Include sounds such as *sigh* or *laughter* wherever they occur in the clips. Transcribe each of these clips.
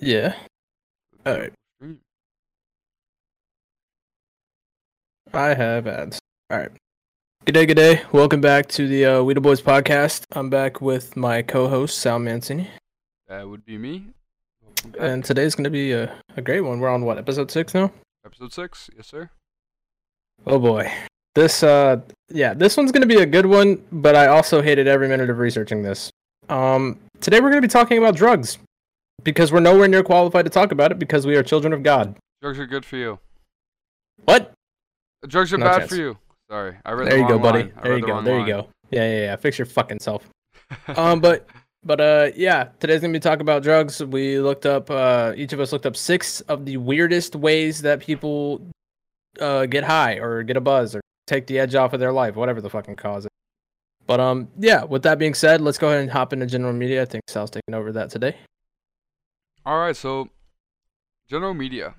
Yeah. All right. Stream. I have ads. All right. Good day, good day. Welcome back to the uh, We the Boys podcast. I'm back with my co-host Sal Mancini, That would be me. Welcome back. and today's gonna be a, a great one. We're on what episode six now? Episode six, yes sir. Oh boy, this uh, yeah, this one's gonna be a good one. But I also hated every minute of researching this. Um, today we're gonna be talking about drugs because we're nowhere near qualified to talk about it because we are children of God. Drugs are good for you. What? Drugs are No bad chance. for you. Sorry, I read There the you go, buddy. line. There you the go. There you go. Yeah, yeah, yeah. Fix your fucking self. *laughs* Um, but but uh, yeah. Today's gonna be talking about drugs. We looked up. Uh, each of us looked up six of the weirdest ways that people uh get high or get a buzz or take the edge off of their life, whatever the fucking cause it. But um, yeah. With that being said, let's go ahead and hop into general media. I think Sal's taking over that today. All right, so general media.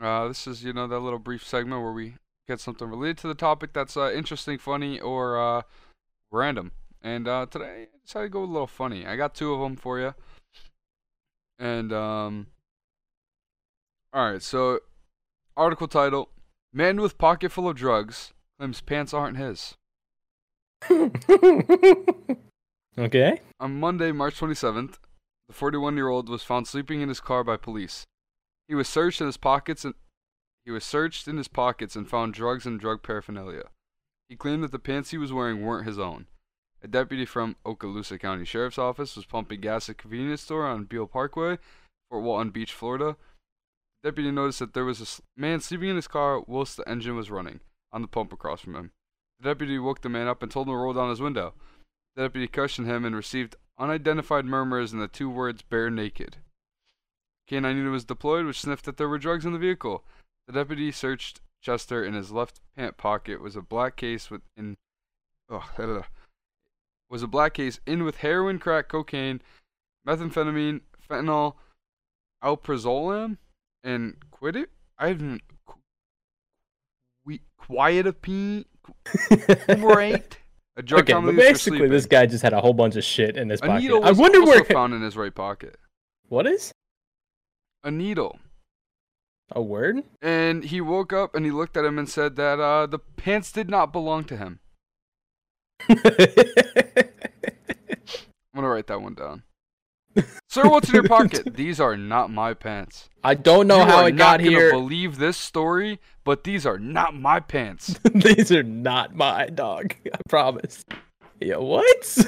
Uh, this is you know that little brief segment where we get something related to the topic that's uh, interesting, funny, or uh, random. And uh, today I decided to go a little funny. I got two of them for you. And um, all right, so article title: Man with pocket full of drugs claims pants aren't his. *laughs* okay. On Monday, March 27th, the 41 year old was found sleeping in his car by police. He was searched in his pockets and he was searched in his pockets and found drugs and drug paraphernalia. He claimed that the pants he was wearing weren't his own. A deputy from Okaloosa County Sheriff's Office was pumping gas at a convenience store on Beale Parkway, Fort Walton Beach, Florida. The deputy noticed that there was a man sleeping in his car whilst the engine was running on the pump across from him. The deputy woke the man up and told him to roll down his window. The deputy questioned him and received unidentified murmurs and the two words bare naked. K9 unit was deployed, which sniffed that there were drugs in the vehicle. The deputy searched Chester in his left pant pocket was a black case with in oh, was a black case in with heroin, crack, cocaine, methamphetamine, fentanyl, alprazolam, and quit it. I haven't we quetiapine, *laughs* right? Okay, but basically, this guy just had a whole bunch of shit in his pocket. I wonder where. found in his right pocket. What is A needle. a word? And he woke up and he looked at him and said that uh, the pants did not belong to him. *laughs* I'm gonna write that one down. Sir, what's in your *laughs* pocket? These are not my pants. I don't know you how not got here. believe this story, but these are not my pants. *laughs* These are not my dog. *laughs* I promise. Yeah, what?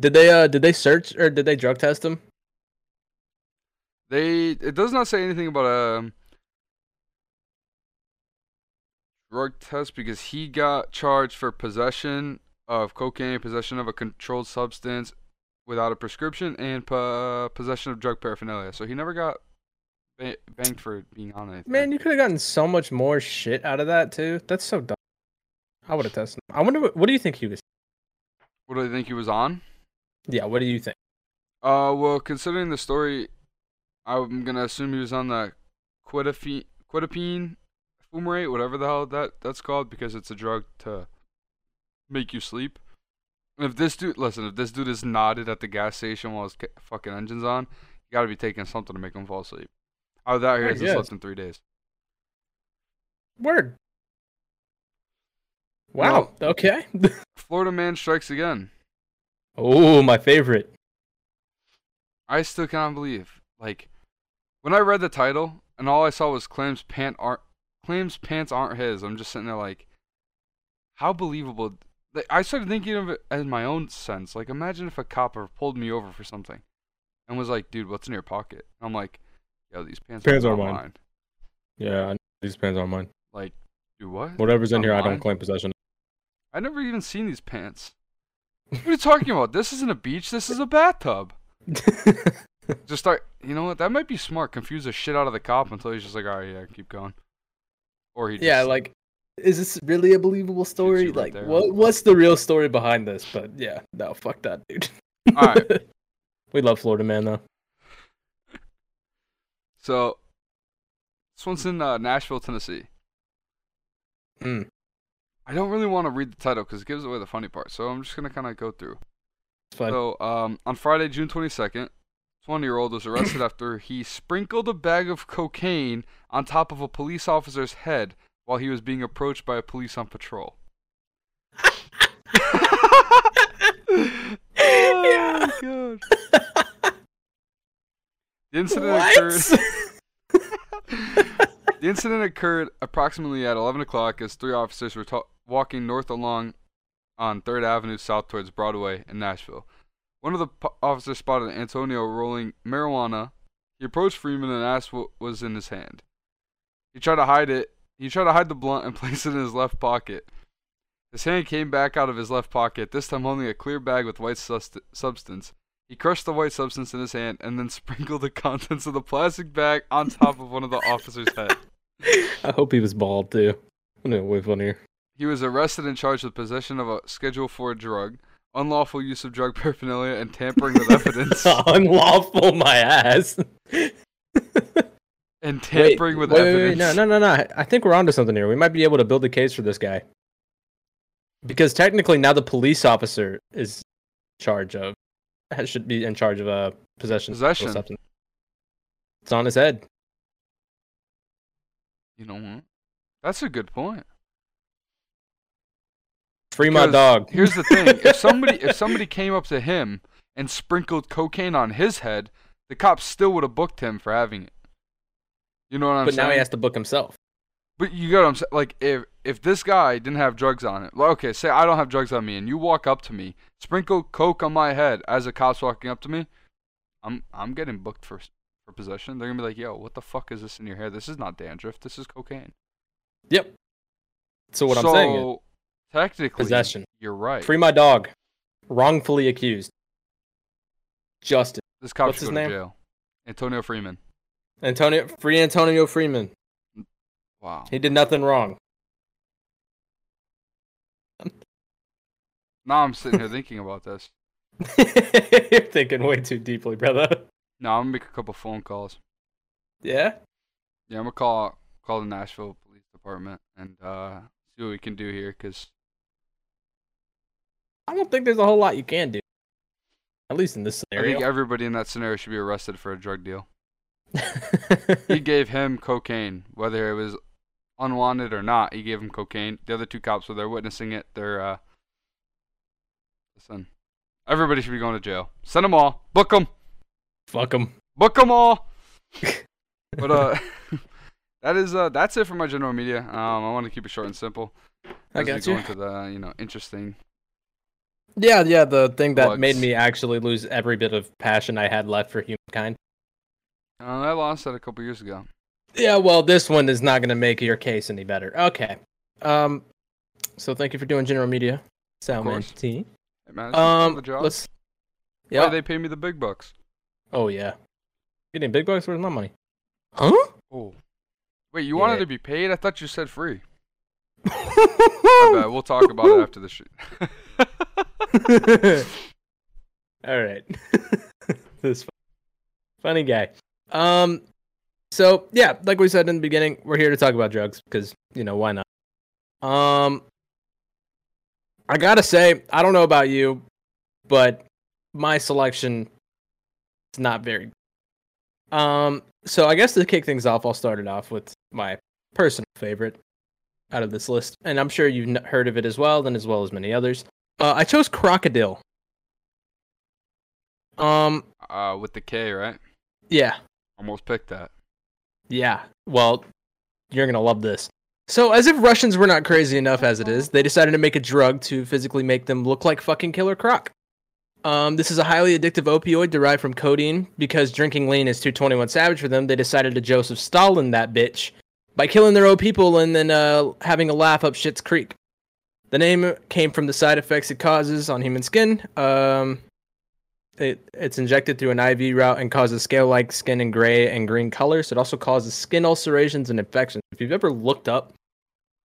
did they uh did they search or did they drug test him? They it does not say anything about a um, drug test because he got charged for possession of cocaine, possession of a controlled substance without a prescription, and po- possession of drug paraphernalia. So he never got ba- banged for being on anything. Man, you could have gotten so much more shit out of that too. That's so dumb. I would have tested him. I wonder what, what do you think he was? what do they think he was on? Yeah, what do you think? Uh, well, considering the story, I'm gonna assume he was on the quidafine, quidapine, fumarate, whatever the hell that that's called, because it's a drug to make you sleep. If this dude, listen, if this dude is nodded at the gas station while his fucking engine's on, you gotta be taking something to make him fall asleep. I was out here I hasn't slept in three days. Word. Wow. Okay. *laughs* Florida man strikes again. oh, my favorite. I still cannot believe. Like, when I read the title and all I saw was claims pant aren't claims pants aren't his. I'm just sitting there like, how believable? Like, I started thinking of it in my own sense. Like, imagine if a cop pulled me over for something and was like, "Dude, what's in your pocket?" I'm like, "Yo, these pants, Pants aren't aren't mine." mine. Yeah, I know these pants are mine. Like, dude, what? Whatever's in Not here, I don't claim possession. I never even seen these pants. What are you talking about? This isn't a beach. This is a bathtub. *laughs* Just start. You know what? That might be smart. Confuse the shit out of the cop until he's just like, all right, yeah, keep going. Or he. yeah, just, like, is this really a believable story? right Like, there. what what's the real story behind this? But yeah, no, fuck that, dude. Alright. *laughs* we love Florida man though. So, this one's in uh, Nashville, Tennessee. Mm. I don't really want to read the title because it gives away the funny part. So I'm just gonna kind of go through. Fine. So, um, on Friday, June 22nd, 20 year old was arrested *coughs* after he sprinkled a bag of cocaine on top of a police officer's head while he was being approached by a police on patrol. *laughs* oh, God. *laughs* The incident What? occurred. *laughs* The incident occurred approximately at 11 o'clock as three officers were ta- walking north along on 3rd Avenue south towards Broadway in Nashville. One of the po- officers spotted Antonio rolling marijuana. He approached Freeman and asked what was in his hand. He tried to hide it. He tried to hide the blunt and *laughs* place it in his left pocket. His hand came back out of his left pocket, this time holding a clear bag with white sust- substance. He crushed the white substance in his hand and then *laughs* sprinkled the contents of the plastic bag on top of one of the officer's head. *laughs* I hope he was bald too. No, way funnier. He was arrested and charged with possession of a Schedule 4 drug, unlawful use of drug paraphernalia, and tampering with evidence. Unlawful, my ass. And tampering with wait, wait, evidence. wait, no, no, no, no. I think we're onto something here. We might be able to build a case for this guy. Because technically now the police officer is in charge of *laughs* should be in charge of uh, possession of Possession. substance. It's on his head. You know what? That's a good point. Free my dog. Here's the thing: if *laughs* somebody if somebody came up to him and sprinkled cocaine on his head, the cops still would have booked him for having it. You know what I'm but saying? now he has to book himself. But you got what I'm saying. Like if if this guy didn't have drugs on it, like, okay, say I don't have drugs on me, and you walk up to me, sprinkle coke on my head as a cop's walking up to me, I'm I'm getting booked for for possession. They're gonna be like, yo, what the fuck is this in your hair? This is not dandruff. This is cocaine. Yep. So what I'm saying is technically, possession. You're right. Free my dog. Wrongfully accused. Justice. this cop what's should his go to name? jail. Antonio Freeman. Antonio free Antonio Freeman. Wow. He did nothing wrong. Now I'm sitting here thinking about this. *laughs* You're thinking way too deeply, brother. No, I'm gonna make a couple phone calls. Yeah? Yeah, I'm gonna call call the Nashville Police Department and uh, see what we can do here. Cause I don't think there's a whole lot you can do. At least in this scenario. I think everybody in that scenario should be arrested for a drug deal. He gave him cocaine, whether it was unwanted or not. He gave him cocaine. The other two cops were there witnessing it. They're uh, listen. Everybody should be going to jail. Send them all. Book them. Fuck them. Book them all. *laughs* but uh, *laughs* that is uh, that's it for my general media. Um, I want to keep it short and simple. I got go you. into the you know interesting. Yeah, yeah, the thing that made me actually lose every bit of passion I had left for humankind. Uh, I lost that a couple years ago. Yeah, well, this one is not going to make your case any better. Okay. Um, so thank you for doing general media, Salman course. T. Hey, man, Um, let's. Why Yeah. they pay me the big bucks? Oh yeah. Getting big bucks. Where's my money? Huh? Oh, wait, you wanted to be paid? I thought you said free. *laughs* My bad. We'll talk about it after the shoot. *laughs* All right. *laughs* this funny guy. Um so yeah, like we said in the beginning, we're here to talk about drugs because, you know, why not? Um I got to say, I don't know about you, but my selection is not very Um so I guess to kick things off, I'll start it off with my personal favorite out of this list, and I'm sure you've heard of it as well, and as well as many others. Uh, I chose crocodile. Um, uh, with the K, right? yeah, Almost picked that. yeah. Well, you're gonna love this. So, as if Russians were not crazy enough as it is, they decided to make a drug to physically make them look like fucking Killer Croc. Um, this is a highly addictive opioid derived from codeine. Because drinking lean is 221 Savage for them, they decided to Joseph Stalin that bitch by killing their own people and then uh, having a laugh up Shit's Creek. The name came from the side effects it causes on human skin. Um, it, it's injected through an IV route and causes scale-like skin in gray and green colors. It also causes skin ulcerations and infections. If you've ever looked up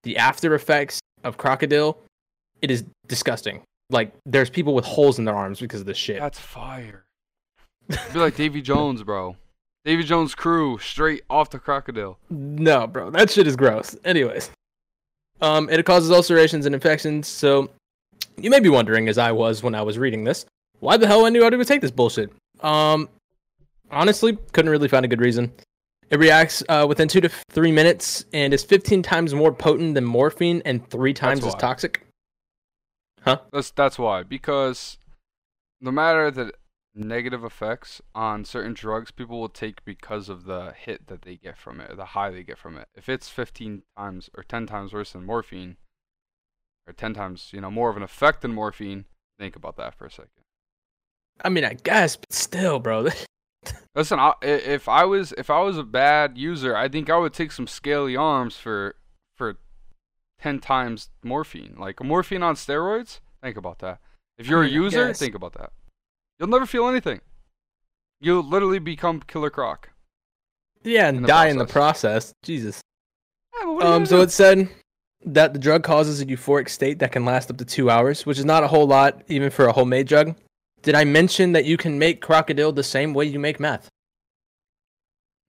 the after effects of crocodile, it is disgusting. Like there's people with holes in their arms because of this shit. That's fire. be like Davy Jones, bro. Davy Jones crew straight off the crocodile. No, bro, that shit is gross. Anyways, um, it causes ulcerations and infections. So you may be wondering, as I was when I was reading this, why the hell I knew I would take this bullshit. Um, honestly, couldn't really find a good reason. It reacts uh, within two to three minutes and is 15 times more potent than morphine and three times as toxic. That's that's why because no matter the negative effects on certain drugs, people will take because of the hit that they get from it, or the high they get from it. If it's 15 times or 10 times worse than morphine, or 10 times you know more of an effect than morphine, think about that for a second. I mean, I guess, but still, bro. *laughs* Listen, I, if I was if I was a bad user, I think I would take some scaly arms for for ten times morphine. Like morphine on steroids. Think about that. If you're mean, I a user, think about that. You'll never feel anything. You'll literally become Killer Croc. yeah, and the die in the process. process. Jesus. Yeah, but what are you Um, so it said that the drug causes a euphoric state that can last up to two hours, which is not a whole lot, even for a homemade drug. Did I mention that you can make crocodile the same way you make meth?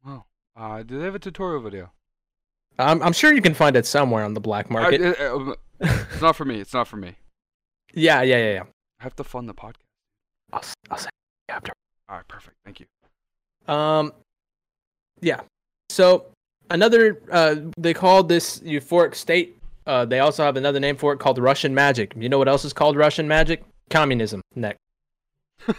Wow. Uh, do they have a tutorial video? I'm, I'm sure you can find it somewhere on the black I- market. uh, uh, it's not for me. It's not for me. *laughs* yeah, yeah, yeah, yeah. I have to fund the podcast. I'll, I'll say after. All right, perfect. Thank you. Um, yeah. So another, uh, they call this euphoric state. Uh, they also have another name for it called Russian magic. You know what else is called Russian magic? Communism. Next. *laughs*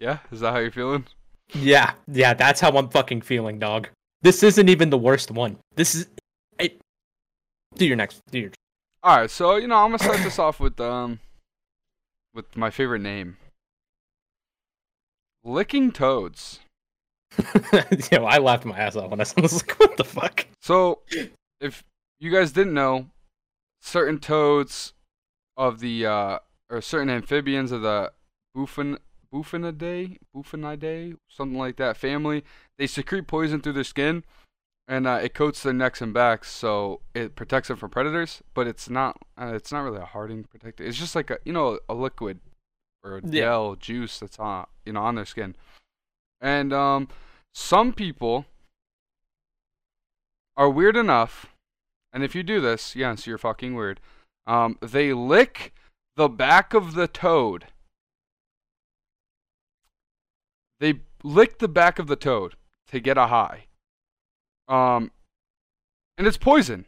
Yeah, is that how you're feeling? Yeah, yeah, that's how I'm fucking feeling, dog. This isn't even the worst one. This is. It, do your next. Do your. All right, so you know I'm gonna start this off with um, with my favorite name, licking toads. *laughs* Yo, I laughed my ass off when I saw this. Like, *laughs* what the fuck? So, if you guys didn't know, certain toads of the uh, or certain amphibians of the Buffin Buffinidae, Buffinidae, something like that family, they secrete poison through their skin, and uh, it coats their necks and backs, so it protects them from predators. But it's not, uh, it's not really a hardening protector. It's just like a, you know, a liquid or a Yeah. gel juice that's on, you know, on their skin. And um, some people are weird enough, and if you do this, yes, you're fucking weird. Um, they lick the back of the toad. They lick the back of the toad to get a high. Um, and it's poison,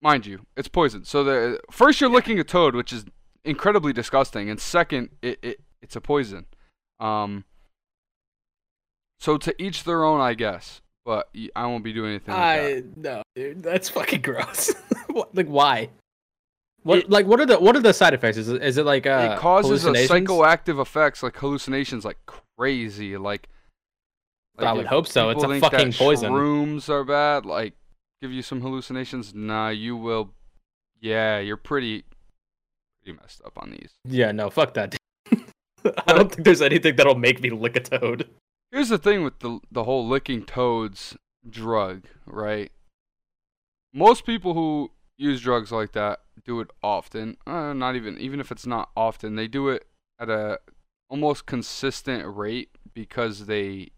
mind you. It's poison. So the first you're licking a toad, which is incredibly disgusting, and second, it, it it's a poison. Um. So to each their own, I guess. But I won't be doing anything. Like that. I no, dude, that's fucking gross. *laughs* What- like, why? What It- like what are the what are the side effects? Is it, is it like uh, it causes a psychoactive effects like hallucinations like crazy like, I would hope so. It's a fucking poison. Rooms are bad like give you some hallucinations nah you will yeah you're pretty pretty messed up on these Yeah, no, fuck that. *laughs* I don't think there's anything that'll make me lick a toad. Here's the thing with the the whole licking toads drug right? Most people who use drugs like that do it often uh, not even even if it's not often they do it at a almost consistent rate because they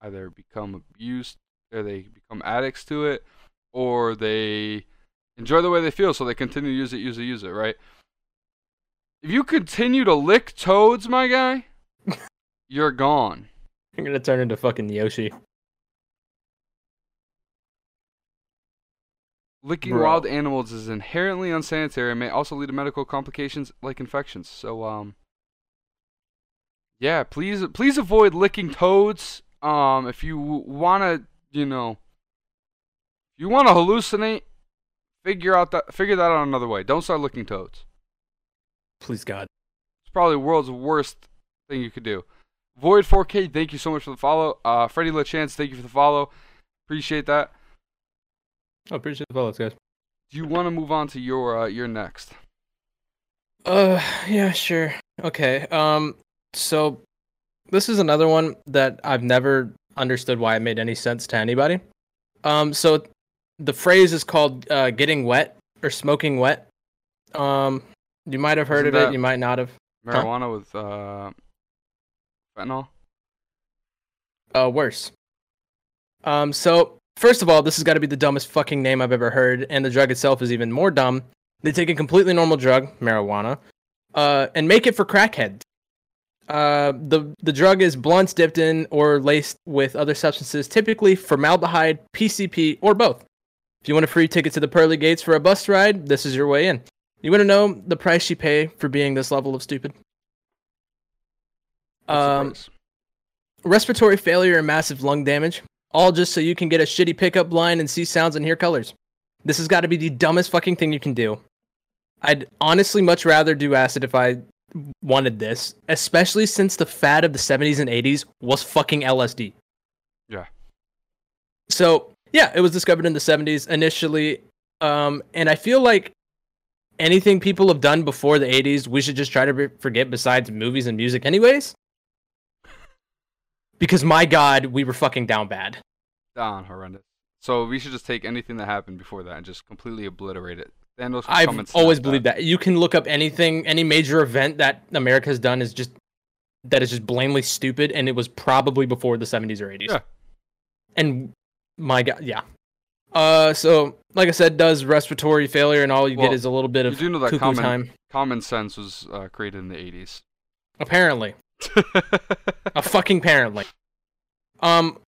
either become abused or they become addicts to it or they enjoy the way they feel so they continue to use it use it use it right? If you continue to lick toads my guy *laughs* you're gone I'm gonna turn into fucking Yoshi. Licking Bro. wild animals is inherently unsanitary and may also lead to medical complications like infections. So, um, yeah, please, please avoid licking toads. Um, if you wanna, you know, if you wanna hallucinate, figure out that, figure that out another way. Don't start licking toads. Please God. It's probably the world's worst thing you could do. Void 4K, thank you so much for the follow. Uh, Freddie LaChance, thank you for the follow. Appreciate that. Oh, appreciate the follows, guys. Do you want to move on to your uh, your next? Uh, yeah, sure. Okay. Um, so this is another one that I've never understood why it made any sense to anybody. Um, so the phrase is called uh, "getting wet" or "smoking wet." Um, you might have heard Isn't of it. You might not have. Huh? Marijuana with uh, fentanyl. Uh, worse. Um, so first of all, this has got to be the dumbest fucking name I've ever heard, and the drug itself is even more dumb. They take a completely normal drug, marijuana, uh, and make it for crackheads. Uh, the the drug is blunts dipped in or laced with other substances, typically formaldehyde, PCP, or both. If you want a free ticket to the pearly gates for a bus ride, this is your way in. You want to know the price you pay for being this level of stupid? Um, respiratory failure and massive lung damage, all just so you can get a shitty pickup line and see sounds and hear colors. This has got to be the dumbest fucking thing you can do. I'd honestly much rather do acid if I wanted this, especially since the fad of the 70s and 80s was fucking LSD. Yeah. So, yeah, it was discovered in the 70s initially. Um, and I feel like anything people have done before the 80s, we should just try to forget besides movies and music, anyways. Because my god, we were fucking down bad. Down horrendous. So we should just take anything that happened before that and just completely obliterate it. Thanos could come and I've always believed that. You can look up anything, any major event that America has done is just that is just blatantly stupid, and it was probably before the 70s or 80s. Yeah. And my god, yeah. Uh, so like I said, does respiratory failure, and all you Well, get is a little bit You of do know that common time. common sense was uh, created in the 80s. Apparently, a fucking apparently. Um,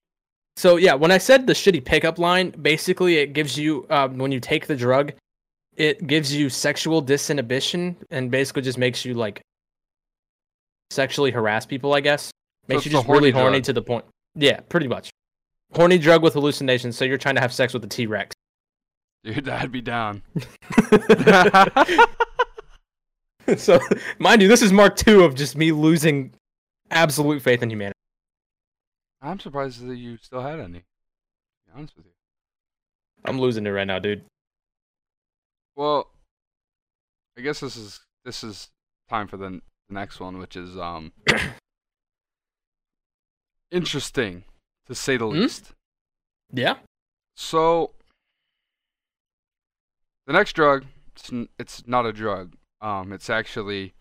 so yeah, when I said the shitty pickup line, basically it gives you um, when you take the drug, it gives you sexual disinhibition and basically just makes you like sexually harass people. I guess makes it's you just really horny drug. to the point. Yeah, pretty much. Horny drug with hallucinations. So you're trying to have sex with a T Rex. Dude, *laughs* I'd be down. *laughs* *laughs* *laughs* so mind you, this is Mark two of just me losing absolute faith in humanity. I'm surprised that you still had any. To be honest with you. I'm losing it right now, dude. Well, I guess this is this is time for the, the next one, which is um *coughs* interesting to say the Hmm? least. Yeah. So the next drug, it's, n- it's not a drug. Um, it's actually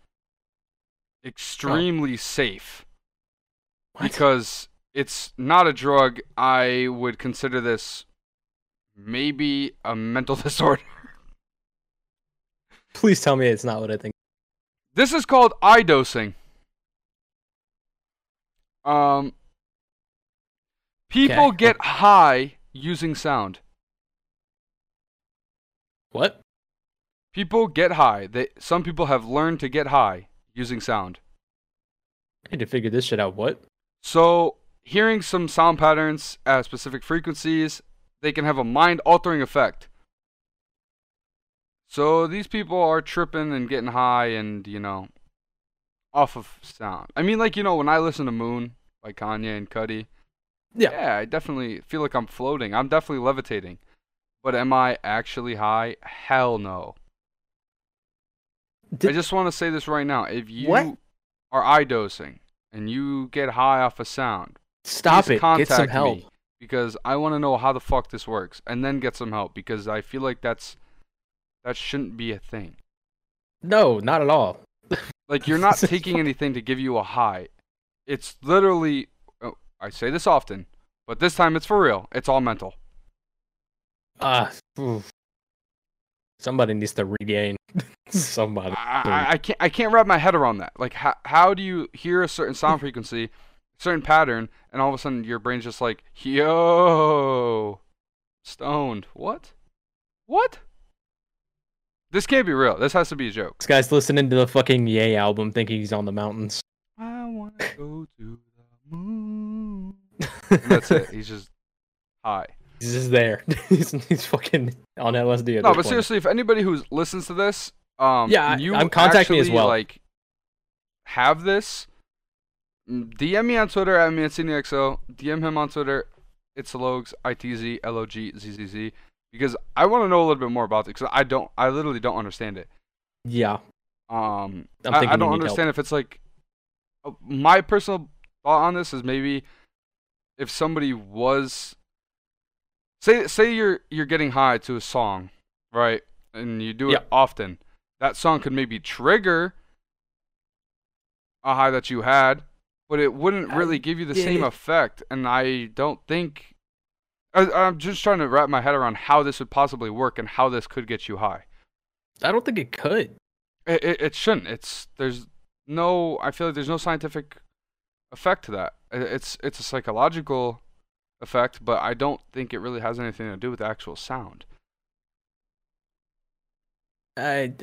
extremely safe because it's not a drug. I would consider this maybe a mental *laughs* disorder. Please tell me it's not what I think. This is called eye dosing. Um, people Okay. get high using sound. What? People get high. They some people have learned to get high using sound. I need to figure this shit out. What? So, hearing some sound patterns at specific frequencies, they can have a mind-altering effect. So these people are tripping and getting high and, you know, off of sound. I mean like, you know, when I listen to Moon by Kanye and Cudi, Yeah. yeah, I definitely feel like I'm floating. I'm definitely levitating. But am I actually high? Hell no. I just want to say this right now. If you What? are eye dosing and you get high off of sound, Stop it. Get some help. me because I want to know how the fuck this works and then get some help because I feel like that's that shouldn't be a thing. No, not at all. *laughs* Like you're not *laughs* taking anything to give you a high. It's literally oh, I say this often, but this time it's for real. It's all mental. Ah, oof. Somebody needs to regain. *laughs* somebody. I, I, can't I can't wrap my head around that. Like how how do you hear a certain sound *laughs* frequency, certain pattern, and all of a sudden your brain's just like, yo, stoned. What? What? This can't be real. This has to be a joke. This guy's listening to the fucking Yay album, thinking he's on the mountains. I wanna *laughs* go to the moon. And that's it. He's just high. He's just there. *laughs* he's, he's fucking on LSD. At No, but point. seriously, if anybody who listens to this, um, Yeah, you I'm- contact me as well. Like, have this. DM me on Twitter at ManciniXO. DM him on Twitter. It's Logs ITZ, I T Z L O G Z Z Z because I want to know a little bit more about it because I don't. I literally don't understand it. Yeah, Um, I, I don't understand if it's like. uh, My personal thought on this is maybe if somebody was say say you're you're getting high to a song, right? And you do it often. That song could maybe trigger a high that you had, but it wouldn't I really give you the same effect. And I don't think I, I'm just trying to wrap my head around how this would possibly work and how this could get you high. I don't think it could. It, it, it shouldn't. It's there's no. I feel like there's no scientific effect to that. I- It's it's a psychological effect, but I don't think it really has anything to do with the actual sound. I.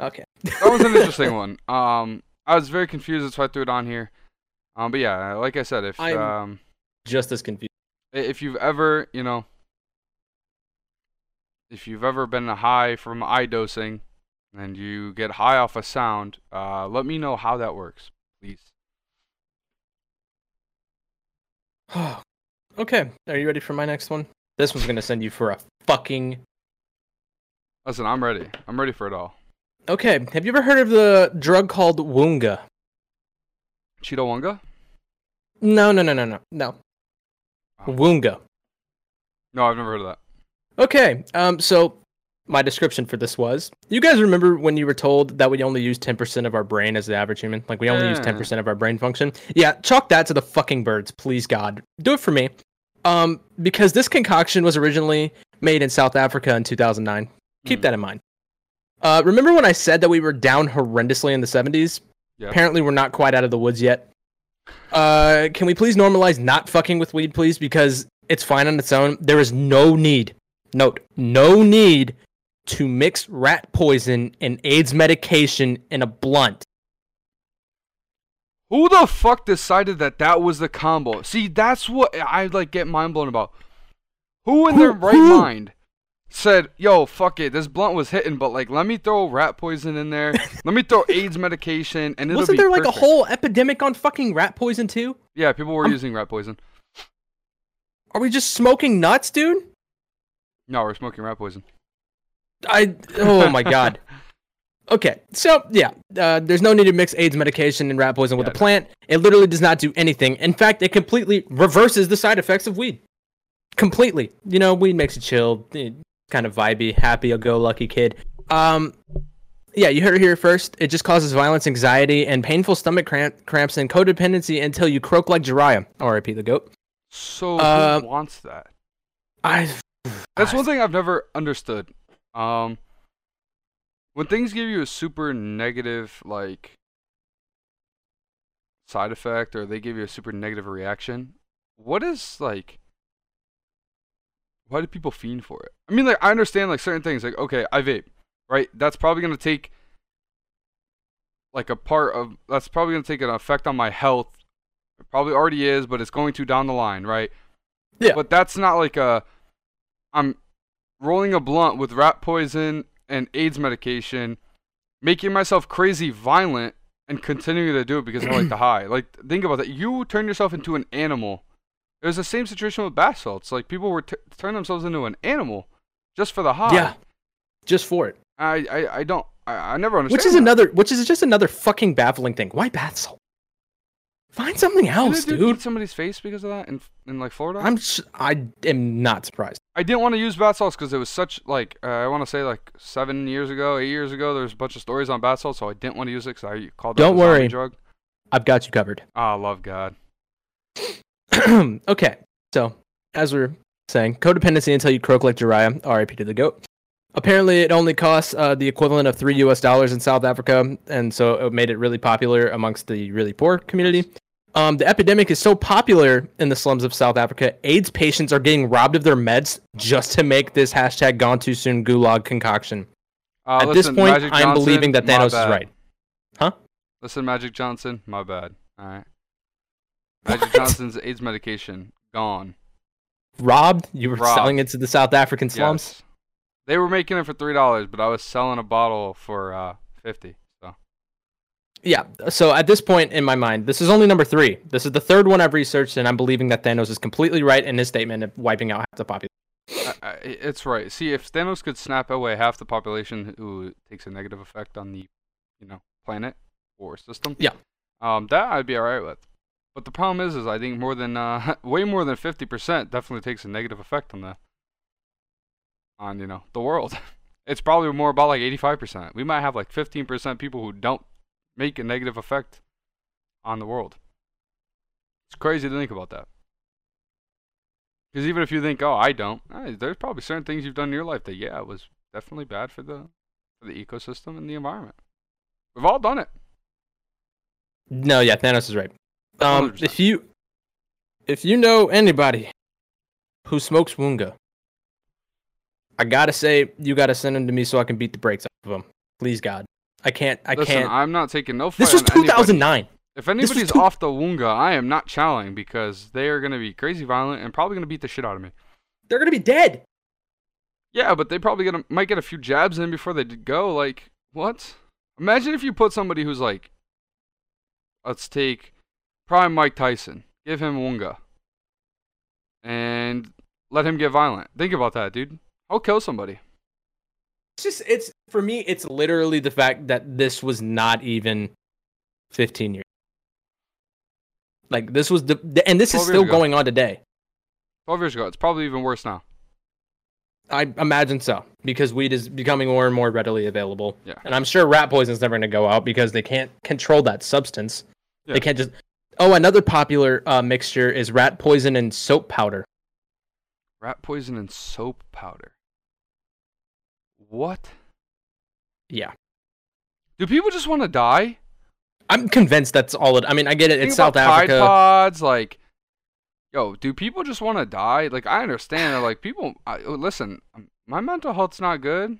Okay. That was an interesting *laughs* one. Um, I was very confused. That's why I threw it on here. Um, but yeah, like I said, if I'm- um, Just as confused. if you've ever, you know, if you've ever been high from eye dosing, and you get high off a sound, uh, let me know how that works, please. *sighs* okay. Are you ready for my next one? This one's gonna send you for a fucking. Listen, I'm ready. I'm ready for it all. Okay. Have you ever heard of the drug called Woonga? Cheeto Wonga? No, no, no, no, no, no. Oh. Woonga. No, I've never heard of that. Okay. Um. So my description for this was: you guys remember when you were told that we only use ten percent of our brain as the average human? Like we only use ten percent of our brain function. Yeah. Chalk that to the fucking birds, please God. Do it for me. Um. Because this concoction was originally made in South Africa in 2009. Keep Hmm. that in mind. Uh, remember when I said that we were down horrendously in the 70s? Yeah. Apparently, we're not quite out of the woods yet. Uh, can we please normalize not fucking with weed, please? Because it's fine on its own. There is no need, note, no need to mix rat poison and AIDS medication in a blunt. Who the fuck decided that that was the combo? See, that's what I like get mind blown about. Who in Who- their right who? mind said, "Yo, fuck it, this blunt was hitting, but like, let me throw rat poison in there. *laughs* let me throw AIDS medication, and it'll Wasn't there like a whole epidemic on fucking rat poison too? Yeah, people were I'm- using rat poison. Are we just smoking nuts, dude? No, we're smoking rat poison. I oh my god. *laughs* Okay, so yeah, uh, there's no need to mix AIDS medication and rat poison with Yeah, the plant. It literally does not do anything. In fact, it completely reverses the side effects of weed. Completely. You know, weed makes you chill, eh, kind of vibey, happy, a go lucky kid. Um, yeah, you heard it here first. It just causes violence, anxiety, and painful stomach cramp, cramps and codependency until you croak like Jiraiya. R.I.P. the goat. So Uh, who wants that? I. That's one thing I've never understood. Um, when things give you a super negative like side effect, or they give you a super negative reaction, what is like? Why do people fiend for it? I mean, like I understand like certain things, like okay, I vape, right? That's probably gonna take like a part of that's probably gonna take an effect on my health. It probably already is, but it's going to down the line, right? Yeah. But that's not like a I'm rolling a blunt with rat poison and AIDS medication, making myself crazy violent and continuing to do it because I like the *clears throat* high. Like think about that. You turn yourself into an animal. It was the same situation with bath salts. Like people were t- turning themselves into an animal just for the high. Yeah, just for it. I I, I don't I, I never understand. Which is that. another, which is just another fucking baffling thing. Why bath salt? Find something else, dude dude. somebody's face because of that in in like Florida. I'm, Sh- I am not surprised. I didn't want to use bath salts because it was such like uh, I want to say like seven years ago, eight years ago. There was a bunch of stories on bath salts, so I didn't want to use it because I called it Don't a worry. drug. I've got you covered. Ah, love God. *clears throat* okay, so as we are saying, codependency until you croak like Jiraiya. R.I.P. to the goat. Apparently, it only costs uh, the equivalent of three U.S. dollars in South Africa, and so it made it really popular amongst the really poor community. Um, the epidemic is so popular in the slums of South Africa, AIDS patients are getting robbed of their meds just to make this hashtag gone too soon gulag concoction. Uh, At listen, this point, Magic I'm Johnson, believing that Thanos is right. Huh? Listen, Magic Johnson, my bad. All right. *laughs* Magic What? Johnson's AIDS medication gone. Robbed? You were Robbed. selling it to the South African slums? Yes. They were making it for three dollars, but I was selling a bottle for uh fifty. Yeah. So at this point in my mind, this is only number three. This is the third one I've researched, and I'm believing that Thanos is completely right in his statement of wiping out half the population. I, it's right. See, if Thanos could snap away half the population who takes a negative effect on the, you know, planet or system, Yeah. um, that I'd be alright with. But the problem is, is I think more than uh, *laughs* way more than fifty percent definitely takes a negative effect on the, on you know the world. *laughs* It's probably more about like eighty-five percent. We might have like fifteen percent people who don't make a negative effect on the world. It's crazy to think about that. Because even if you think, oh, I don't, there's probably certain things you've done in your life that, yeah, was definitely bad for the for the ecosystem and the environment. We've all done it. No, yeah, Thanos is right. Um, 100%. if you if you know anybody who smokes Wunga, I gotta say you gotta send him to me so I can beat the brakes off of him. Please, God, I can't. I Listen, can't. I'm not taking no this was on anybody. 2009. If anybody's two- off the Wunga, I am not challenging because they are gonna be crazy violent and probably gonna beat the shit out of me. They're gonna be dead. Yeah, but they probably gonna might get a few jabs in before they go. Like what? Imagine if you put somebody who's like, let's take prime Mike Tyson, give him Wunga, and let him get violent. Think about that, dude. I'll kill somebody. It's just it's for me. It's literally the fact that this was not even 15 years. Like this was the, and this is still ago. going on today. Twelve years ago, it's probably even worse now. I imagine so because weed is becoming more and more readily available. Yeah. And I'm sure rat poison's never going to go out because they can't control that substance. Yeah. They can't just. Oh, another popular uh, mixture is rat poison and soap powder. Rat poison and soap powder. What? Yeah. Do people just want to die? I'm convinced that's all it. I mean, I get it. Think It's South about Tide Africa. Pods, like, yo, do people just want to die? Like, I understand that, like, people. I, listen, um, my mental health's not good.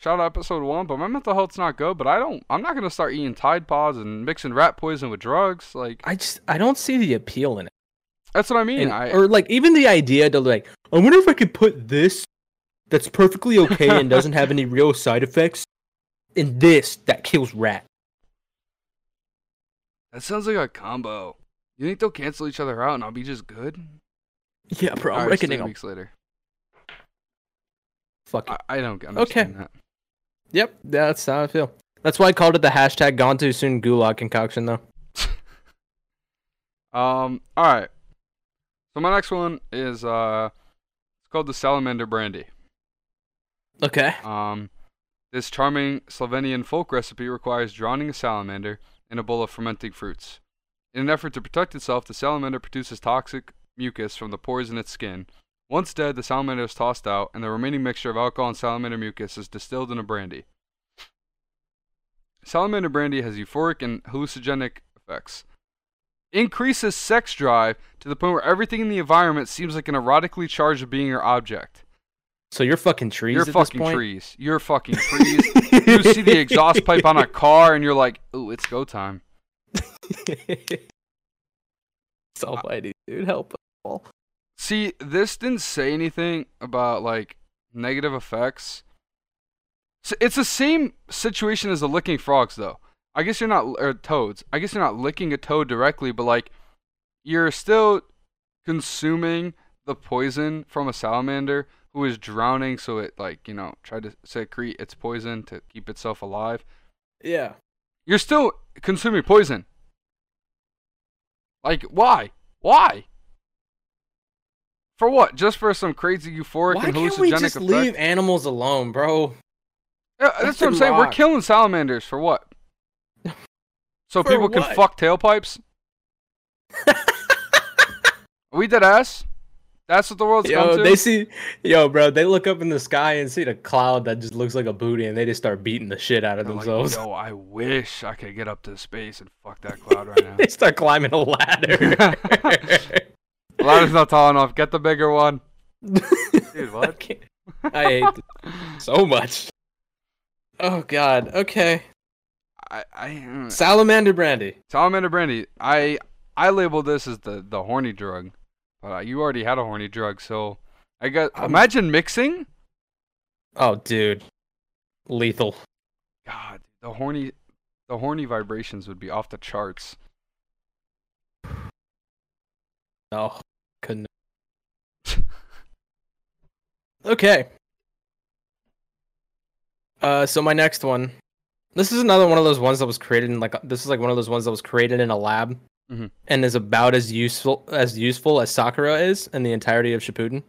Shout out episode one, but my mental health's not good. But I don't. I'm not gonna start eating Tide Pods and mixing rat poison with drugs. Like, I just I don't see the appeal in it. that's what I mean. And- I or like even the idea to like, I wonder if I could put this that's perfectly okay and doesn't have any real side effects in this that kills rat. that sounds like a combo. You think they'll cancel each other out and I'll be just good? Yeah, bro. I'm reckoning three weeks later. Fuck. I, I don't understand that. Yep, that's how I feel. That's why I called it the hashtag gone too soon gulag concoction though. *laughs* Um. All right. So my next one is uh, it's called the salamander brandy. Okay. Um, this charming Slovenian folk recipe requires drowning a salamander in a bowl of fermenting fruits. In an effort to protect itself, the salamander produces toxic mucus from the pores in its skin. Once dead, the salamander is tossed out, and the remaining mixture of alcohol and salamander mucus is distilled in a brandy. Salamander brandy has euphoric and hallucinogenic effects. Increases sex drive to the point where everything in the environment seems like an erotically charged being or object. So you're fucking trees You're fucking trees. You're fucking trees. you *laughs* see the exhaust pipe on a car, and you're like, "Ooh, it's go time." *laughs* Somebody, dude, help us all. See, this didn't say anything about like negative effects. So it's the same situation as the licking frogs, though. I guess you're not or er, toads. I guess you're not licking a toad directly, but like you're still consuming the poison from a salamander who is drowning, so it like you know tried to secrete its poison to keep itself alive. Yeah. You're still consuming poison. Like, why? Why? For what? Just for some crazy euphoric Why and can't hallucinogenic we just effect? leave animals alone, bro? Yeah, that's what I'm saying. We're killing salamanders for what? *laughs* So For people can fuck tailpipes? *laughs* Are we dead ass? That's what the world's come Yo, to? they see, yo, bro, they look up in the sky and see the cloud that just looks like a booty, and they just start beating the shit out of They're like, themselves. Yo, I wish I could get up to space and fuck that *laughs* cloud right now. they start climbing a ladder. The *laughs* ladder's not tall enough. Get the bigger one. *laughs* Dude, what? I, I hate so much. Oh God. Okay. I, I, mm. Salamander brandy. Salamander brandy. I I labeled this as the the horny drug, but uh, you already had a horny drug, so I got. I'm- imagine mixing. Oh, dude. Lethal. God, the horny, the horny vibrations would be off the charts. *sighs* No, couldn't. *laughs* okay. Uh, so my next one. This is another one of those ones that was created in like this is like one of those ones that was created in a lab, Mhm. and is about as useful as useful as Sakura is in the entirety of Shippuden.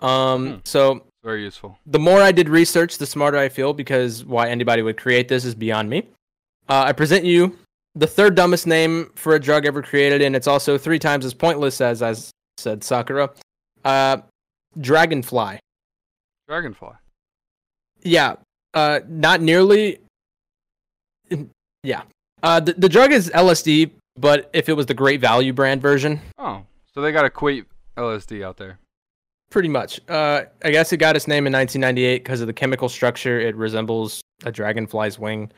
Um, Hmm. so Very useful. the more I did research, the smarter I feel because why anybody would create this is beyond me. Uh, I present you the third dumbest name for a drug ever created, and it's also three times as pointless as as said Sakura. Uh, Dragonfly. Dragonfly. Yeah, Uh, not nearly. Yeah. Uh, the, the drug is LSD, but if it was the Great Value brand version, Oh, so they got a Quate LSD out there. pretty much. Uh, I guess it got its name in 1998 because of the chemical structure. It resembles a dragonfly's wing,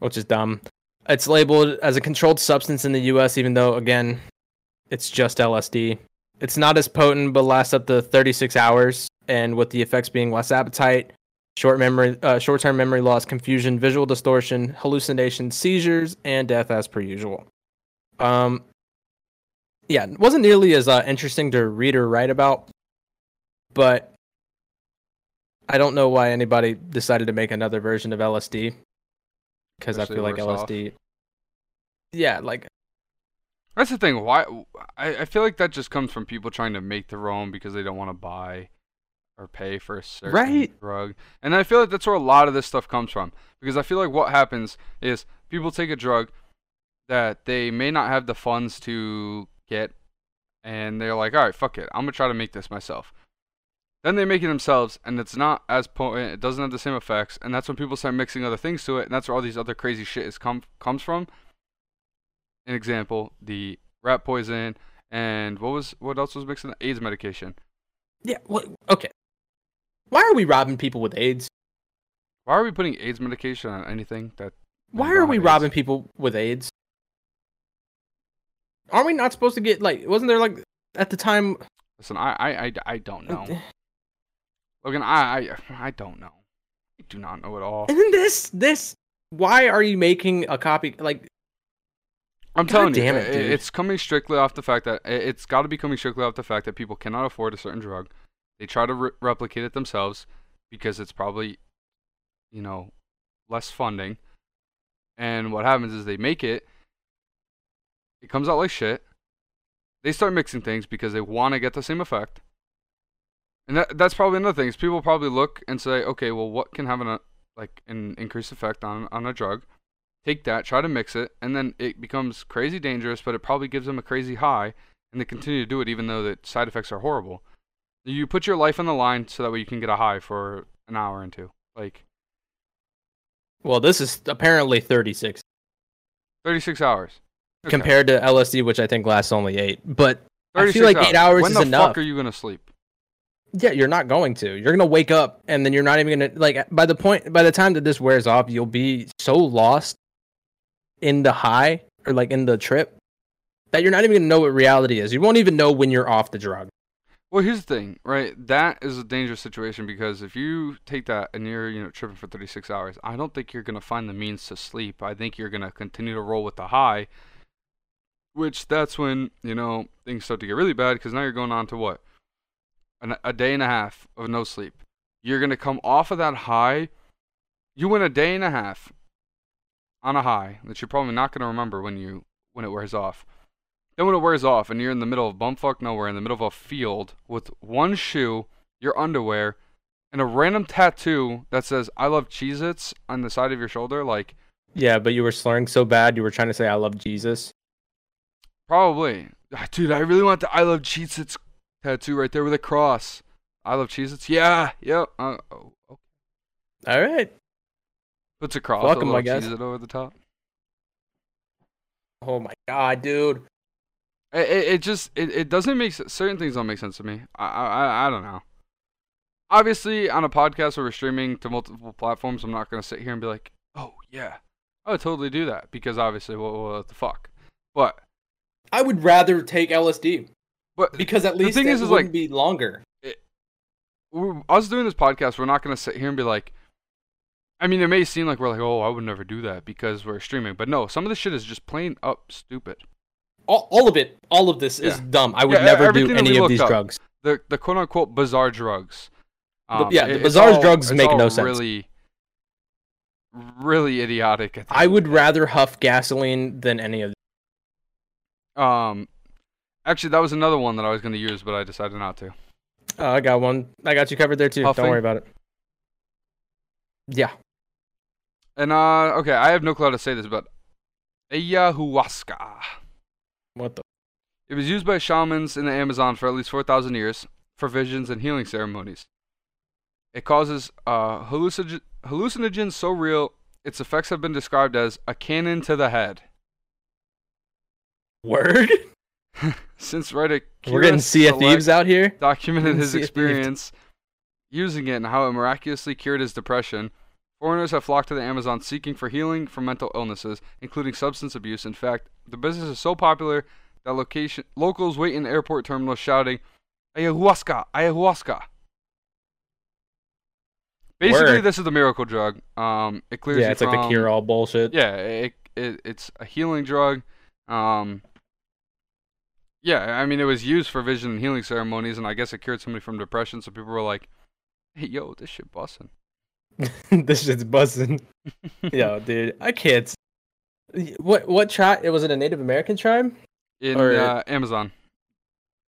which is dumb. It's labeled as a controlled substance in the U.S., even though again, it's just LSD. It's not as potent, but lasts up to 36 hours, and with the effects being less appetite, short memory, uh, short-term memory loss, confusion, visual distortion, hallucinations, seizures, and death as per usual. Um, yeah, it wasn't nearly as uh, interesting to read or write about, but I don't know why anybody decided to make another version of LSD because I feel like worse off. LSD. Yeah, like That's the thing. Why? I, I feel like that just comes from people trying to make their own because they don't want to buy or pay for a certain Right. drug. And I feel like that's where a lot of this stuff comes from. Because I feel like what happens is people take a drug that they may not have the funds to get, and they're like, all right, fuck it. I'm going to try to make this myself. Then they make it themselves, and it's not as potent. It doesn't have the same effects, and that's when people start mixing other things to it, and that's where all these other crazy shit is come comes from. An example: the rat poison, and what was what else was mixed in? the AIDS medication. yeah. What? Okay. Why are we robbing people with AIDS? Why are we putting AIDS medication on anything that? Why are we AIDS? robbing people with AIDS? Aren't we not supposed to get like? Wasn't there like at the time? Listen, I I I, I don't know. Logan, I I I don't know. I do not know at all. And then this this. Why are you making a copy? Like I'm God telling you, it, it's coming strictly off the fact that it's got to be coming strictly off the fact that people cannot afford a certain drug. They try to re- replicate it themselves because it's probably, you know, less funding. And what happens is they make it. It comes out like shit. They start mixing things because they want to get the same effect. And that that's probably another thing. Is people probably look and say, okay, well, what can have an like an increased effect on on a drug? take that, try to mix it, and then it becomes crazy dangerous, but it probably gives them a crazy high, and they continue to do it even though the side effects are horrible. You put your life on the line so that way you can get a high for an hour and two. Like Well, this is apparently 36 36 hours. Okay. compared to LSD, which I think lasts only eight. But I feel like eight hours when is the fuck are you going to sleep? yeah, you're not going to. You're gonna wake up, and then you're not even gonna like. By the point, by the time that this wears off, you'll be so lost in the high or like in the trip that you're not even gonna know what reality is. You won't even know when you're off the drug. Well, here's the thing, right? That is a dangerous situation because if you take that and you're, you know, tripping for 36 hours, I don't think you're going to find the means to sleep. I think you're going to continue to roll with the high, which that's when, you know, things start to get really bad because now you're going on to what? An, a day and a half of no sleep. You're going to come off of that high. You went a day and a half on a high that you're probably not going to remember when you when it wears off. Then when it wears off and you're in the middle of bumfuck nowhere, in the middle of a field with one shoe, your underwear, and a random tattoo that says "I love Cheez-Its" on the side of your shoulder, like Yeah, but you were slurring so bad, you were trying to say "I love Jesus." Probably, Ah, dude, I really want the "I love Cheez-Its" tattoo right there with a cross. I love Cheez-Its. Yeah, yep. Uh, oh, oh. All right. Puts a cross, Fuck a 'em, I guess. Over the top. Oh my god, dude. It, it, it just it, it doesn't make s- certain things don't make sense to me. I, I I- I don't know. Obviously, on a podcast where we're streaming to multiple platforms, I'm not gonna sit here and be like, "Oh yeah, I would totally do that," because obviously, what, what the fuck? But I would rather take LSD but because at The least thing it is, is, wouldn't like- be longer. we're, us doing this podcast, we're not gonna sit here and be like. I mean, it may seem like we're like, "Oh, I would never do that" because we're streaming, but no, some of this shit is just plain up stupid. All, all of it, all of this is dumb. I would Yeah, never do any of these up. drugs. the the quote unquote bizarre drugs. The- um, yeah, the it- it's bizarre all- drugs make no sense. Really, really idiotic. The I would rather huff gasoline than any of. Um, actually, that was another one that I was going to use, but I decided not to. Oh, I got one. I got you covered there too. Huffing? Don't worry about it. Yeah. And uh, okay, I have no clue how to say this, but ayahuasca. What the? It was used by shamans in the Amazon for at least four thousand years for visions and healing ceremonies. It causes uh, hallucinogen, hallucinogens so real, its effects have been described as a cannon to the head. Word. *laughs* Since Reddit, We're getting Sea of Thieves out here. documented *laughs* his Sea of Thieves. experience using it and how it miraculously cured his depression. Foreigners have flocked to the Amazon seeking for healing from mental illnesses, including substance abuse. In fact, the business is so popular that location locals wait in the airport terminals shouting, "Ayahuasca, ayahuasca." Basically, Word. this is the miracle drug. Um, it clears Yeah, it's like the cure all bullshit. Yeah, it, it it's a healing drug. Um, yeah, I mean, it was used for vision and healing ceremonies, and I guess it cured somebody from depression. So people were like, "Hey, yo, this shit bussin'." *laughs* this shit's buzzing. *laughs* Yo, dude, I can't. What what tribe? It was it a Native American tribe? In Or- uh, Amazon,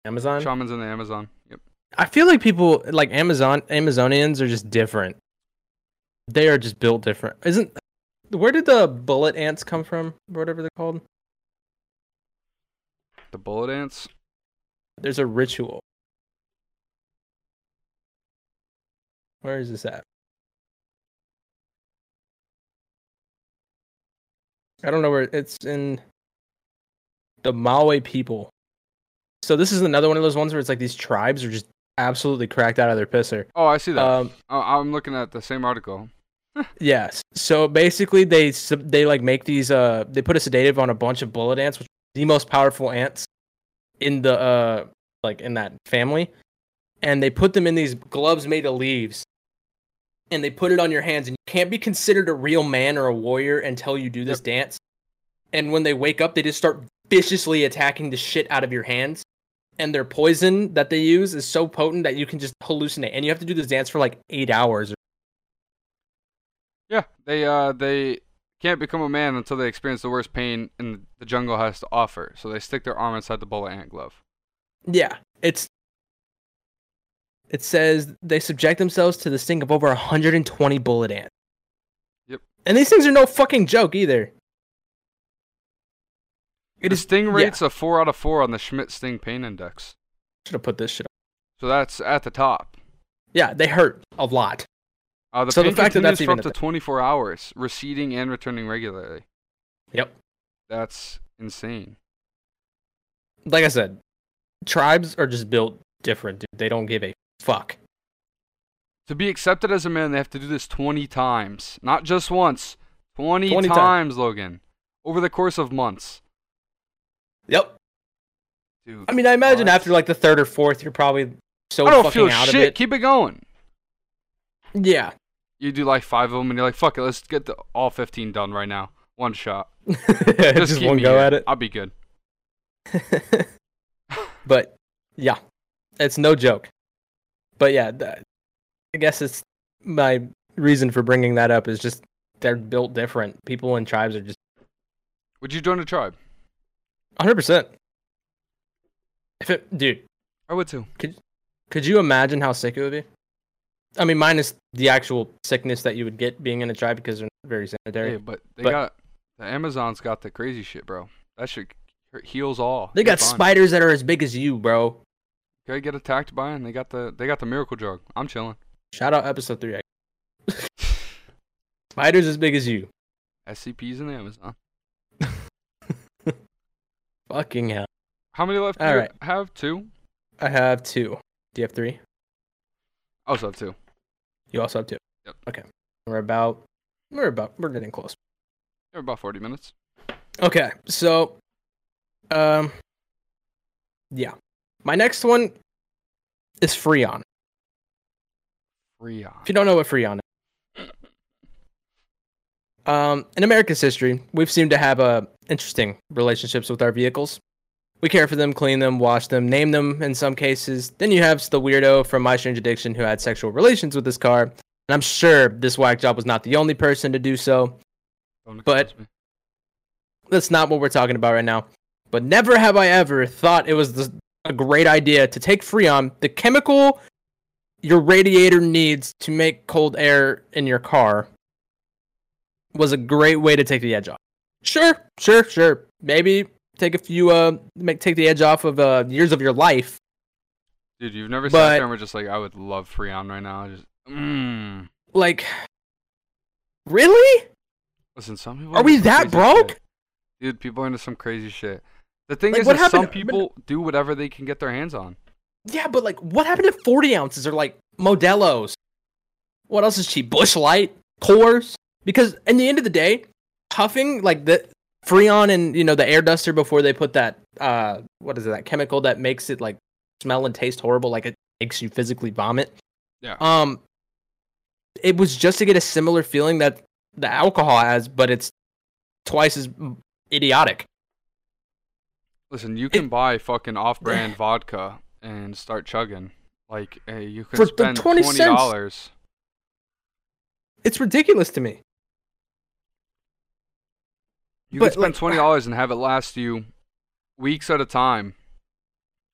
Amazon. shamans in the Amazon. Yep. I feel like people like Amazon Amazonians are just different. They are just built different. Isn't where did the bullet ants come from? Whatever they're called. The bullet ants. There's a ritual. Where is this at? I don't know where it's in the Maui people. So this is another one of those ones where it's like these tribes are just absolutely cracked out of their pisser. Oh, I see that. Um, Oh, I'm looking at the same article. *laughs* Yes. So basically, they they like make these uh they put a sedative on a bunch of bullet ants, which the most powerful ants in the uh like in that family, and they put them in these gloves made of leaves, and they put it on your hands, and you can't be considered a real man or a warrior until you do this dance. And when they wake up, they just start viciously attacking the shit out of your hands. And their poison that they use is so potent that you can just hallucinate. And you have to do this dance for like eight hours Yeah, they uh they can't become a man until they experience the worst pain in the jungle has to offer. So they stick their arm inside the bullet ant glove. Yeah, it's. It says they subject themselves to the sting of over 120 bullet ants. Yep. And these things are no fucking joke either. It the is. sting yeah. rate's a four out of four on the Schmidt Sting Pain Index. Should have put this shit. Up. So that's at the top. Yeah, they hurt a lot. Uh, the So the fact that that's for even up to 24 hours, receding and returning regularly. Yep. That's insane. Like I said, tribes are just built different. Dude. They don't give a fuck. To be accepted as a man, they have to do this 20 times. Not just once. 20, 20 times, times. Logan. Over the course of months. Yep. Dude. I mean, I imagine what? after like the third or fourth, you're probably so I don't fucking feel out shit. of it. Keep it going. Yeah. You do like five of them, and you're like, fuck it, let's get the, all 15 done right now. One shot. *laughs* just, keep one go at it. I'll be good. *laughs* but yeah, it's no joke. But yeah, I guess it's my reason for bringing that up is just they're built different. People in tribes are just Would you join a tribe? 100%. If it, dude, I would too. Could could you imagine how sick it would be? I mean, minus the actual sickness that you would get being in a tribe because they're not very sanitary. Hey, but they But- got the Amazon's got the crazy shit, bro. That shit heals all. they got spiders that are as big as you, bro. Okay, get attacked by, and they got the they got the miracle drug. I'm chilling. Shout out episode three. *laughs* Spiders as big as you. SCPs in the Amazon. *laughs* Fucking hell. How many left do All you have? Two. I have two. Do you have three? I also have two. You also have two. Yep. Okay. We're about we're about we're getting close. They're about 40 minutes. Okay. So um yeah. My next one is Freon. Freon. If you don't know what Freon is. Um in America's history, we've seemed to have uh interesting relationships with our vehicles. We care for them, clean them, wash them, name them in some cases. Then you have the weirdo from My Strange Addiction who had sexual relations with this car. And I'm sure this whack job was not the only person to do so. But- that's not what we're talking about right now. But never have I ever thought it was the, a great idea to take Freon, the chemical your radiator needs to make cold air in your car, was a great way to take the edge off. Sure, sure, sure. Maybe take a few, uh, make take the edge off of uh, years of your life. dude, you've never sat but- there and were just like, I would love Freon right now. Just Mm. Like, really? Listen, some people Are we that broke? shit. Dude, people are into some crazy shit. The thing Like, is, that some people do whatever they can get their hands on. Yeah, but like, what happened to 40 ounces or like Modelo's? What else is cheap? Busch Light, Coors? Because in the end of the day, puffing like the Freon and you know the air duster before they put that uh what is it that chemical that makes it like smell and taste horrible, like it makes you physically vomit. Yeah. Um, it was just to get a similar feeling that the alcohol has, but it's twice as idiotic. Listen, you can buy fucking off-brand *sighs* vodka and start chugging. Like, hey, you can For spend 20 twenty dollars. It's ridiculous to me. You But, can spend like, twenty dollars and have it last you weeks at a time,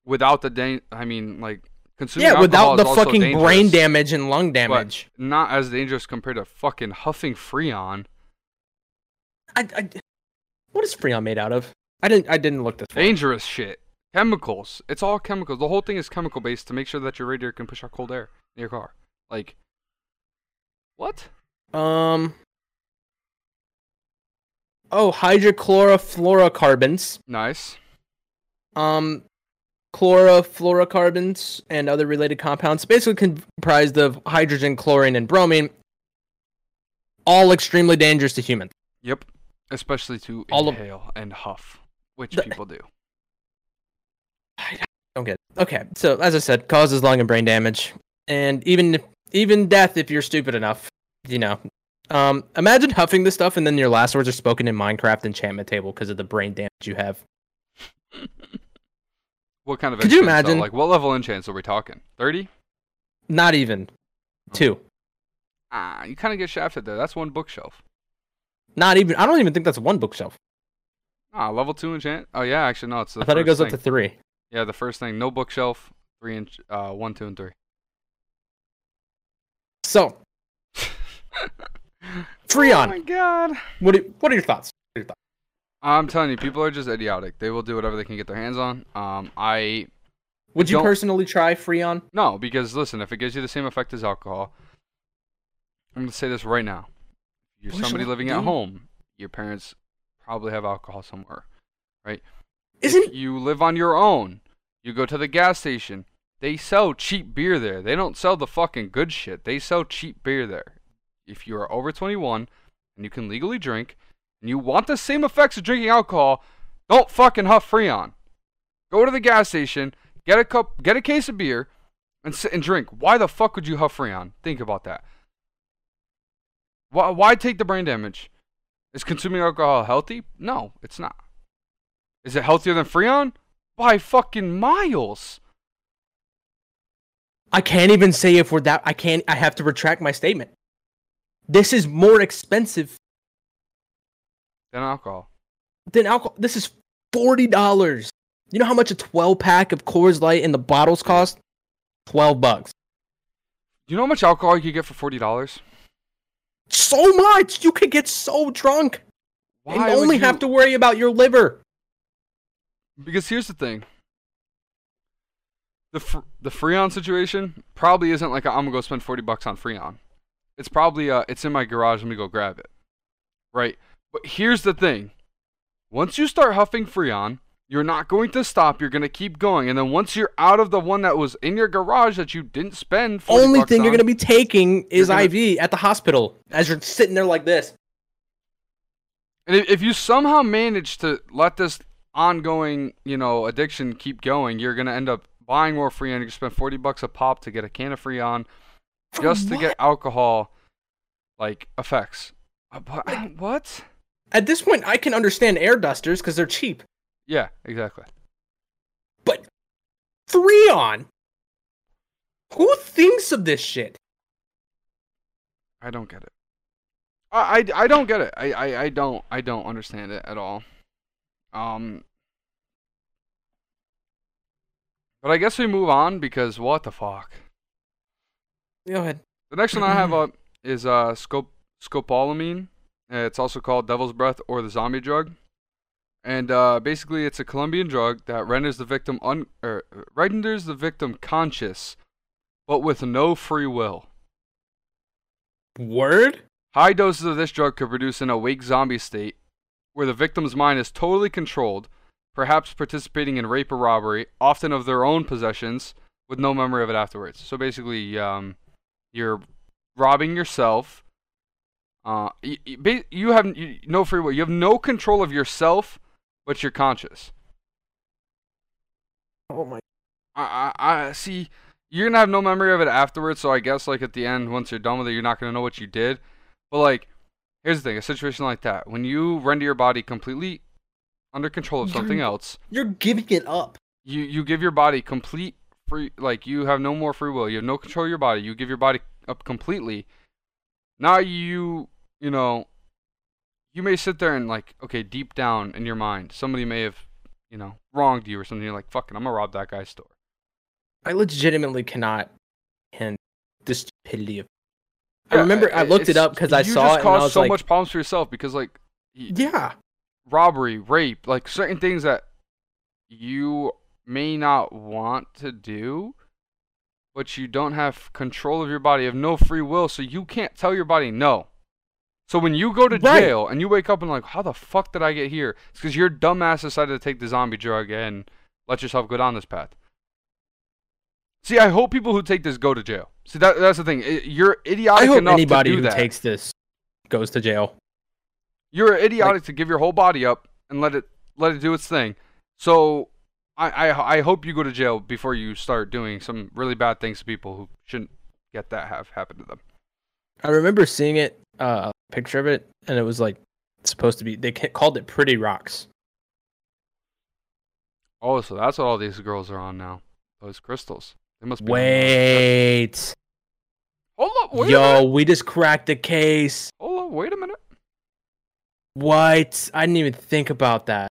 without the dan- I mean, like consuming Yeah, without the fucking dangerous, brain damage and lung damage. but not as dangerous compared to fucking huffing Freon. I, I, what is Freon made out of? I didn't. I didn't look this. far. Dangerous shit. Chemicals. It's all chemicals. The whole thing is chemical based to make sure that your radiator can push out cold air in your car. Like, what? Um. Oh, hydrochlorofluorocarbons. Nice. Um, chlorofluorocarbons and other related compounds, basically comprised of hydrogen, chlorine, and bromine. All extremely dangerous to humans. Yep. Especially to All of- inhale and huff, which The- people do. I don't get it. Okay, so as I said, causes lung and brain damage, and even even death if you're stupid enough. You know, um, imagine huffing this stuff and then your last words are spoken in Minecraft enchantment table because of the brain damage you have. *laughs* What kind of Could you enchants, though? imagine- Like, what level enchants are we talking? 30? Not even two. Ah, you kind of get shafted there. That's one bookshelf. Not even. I don't even think that's one bookshelf. Ah, level 2 enchant? Oh, yeah, actually, no. It's the I thought it goes thing. up to three. Yeah, the first thing. No bookshelf. 3 inch, uh, 1, 2, and 3. So, *laughs* Oh Freon. my god. What are, what are your thoughts? What are your thoughts? I'm telling you, people are just idiotic. They will do whatever they can get their hands on. Um, I Would you Don't- personally try Freon? no, because listen, if it gives you the same effect as alcohol, I'm gonna say this right now. You're Bush somebody living at home. Your parents probably have alcohol somewhere. Right? Isn't if you live on your own, you go to the gas station. They sell cheap beer there. They don't sell the fucking good shit. They sell cheap beer there. If you are over 21 and you can legally drink and you want the same effects of drinking alcohol, don't fucking huff Freon. Go to the gas station, get a cup, get a case of beer, and sit and drink. Why the fuck would you huff Freon? Think about that. Why, why take the brain damage? Is consuming alcohol healthy? No, it's not. Is it healthier than Freon? By fucking miles. I can't even say if we're that. I can't. I have to retract my statement. This is more expensive Than alcohol. than alcohol. This is forty dollars. You know how much a twelve pack of Coors Light in the bottles cost? Twelve bucks. You know how much alcohol you could get for forty dollars? So much. You could get so drunk and only you- have to worry about your liver. Because here's the thing. The fr- the Freon situation probably isn't like i am I'm gonna go spend forty bucks on Freon. It's probably uh it's in my garage. Let me go grab it. Right. But here's the thing. Once you start huffing Freon, you're not going to stop. You're gonna keep going, and then once you're out of the one that was in your garage that you didn't spend, 40 Only thing you're gonna be taking is gonna- IV at the hospital as you're sitting there like this. And if, you somehow manage to let this ongoing, you know, addiction keep going, you're gonna end up buying more Freon. You spend forty bucks a pop to get a can of Freon, For just to get alcohol, like effects. Uh, Like- what? At this point, I can understand air dusters because they're cheap, Yeah, exactly. but Freon. Who thinks of this shit? I don't get it. I, I, I don't get it. I, I, I don't I don't understand it at all. Um. But I guess we move on because what the fuck. Go ahead. The next one I have *clears throat* up is uh scop scopolamine. Uh, It's also called devil's breath or the zombie drug. And uh, basically, it's a Colombian drug that renders the victim un er, renders the victim conscious, but with no free will. Word? High doses of this drug could produce an awake zombie state where the victim's mind is totally controlled, perhaps participating in rape or robbery, often of their own possessions, with no memory of it afterwards. So basically, um, you're robbing yourself. Uh, you, you have you, no free will. You have no control of yourself, but you're conscious. Oh my. I, I, I see. You're gonna have no memory of it afterwards. So I guess like at the end, once you're done with it, you're not gonna know what you did. But like, here's the thing: a situation like that, when you render your body completely under control of something You're- else, You're giving it up. you you give your body complete free like you have no more free will. You have no control of your body. You give your body up completely. Now you you know you may sit there and like okay deep down in your mind somebody may have you know wronged you or something. You're like fucking i'm gonna rob that guy's store. I legitimately cannot hand the stupidity of. I remember uh, I looked it up because I saw just it and caused I was so like, much problems for yourself because like yeah, robbery rape like certain things that you may not want to do but you don't have control of your body you have no free will so you can't tell your body no so when you go to Right. jail and you wake up and like how the fuck did i get here it's because your dumbass decided to take the zombie drug and let yourself go down this path see i hope people who take this go to jail see that, that's the thing you're idiotic I hope enough anybody who that. takes this goes to jail. You're idiotic to give your whole body up and let it let it do its thing. So I, I I hope you go to jail before you start doing some really bad things to people who shouldn't get that have happen to them. I remember seeing it, uh, a picture of it, and it was like supposed to be. They called it Pretty Rocks. Oh, so that's what all these girls are on now. Those crystals. They must be. Wait, Hold up. Wait yo, we just cracked the case. Hold up. Wait a minute. What? I didn't even think about that.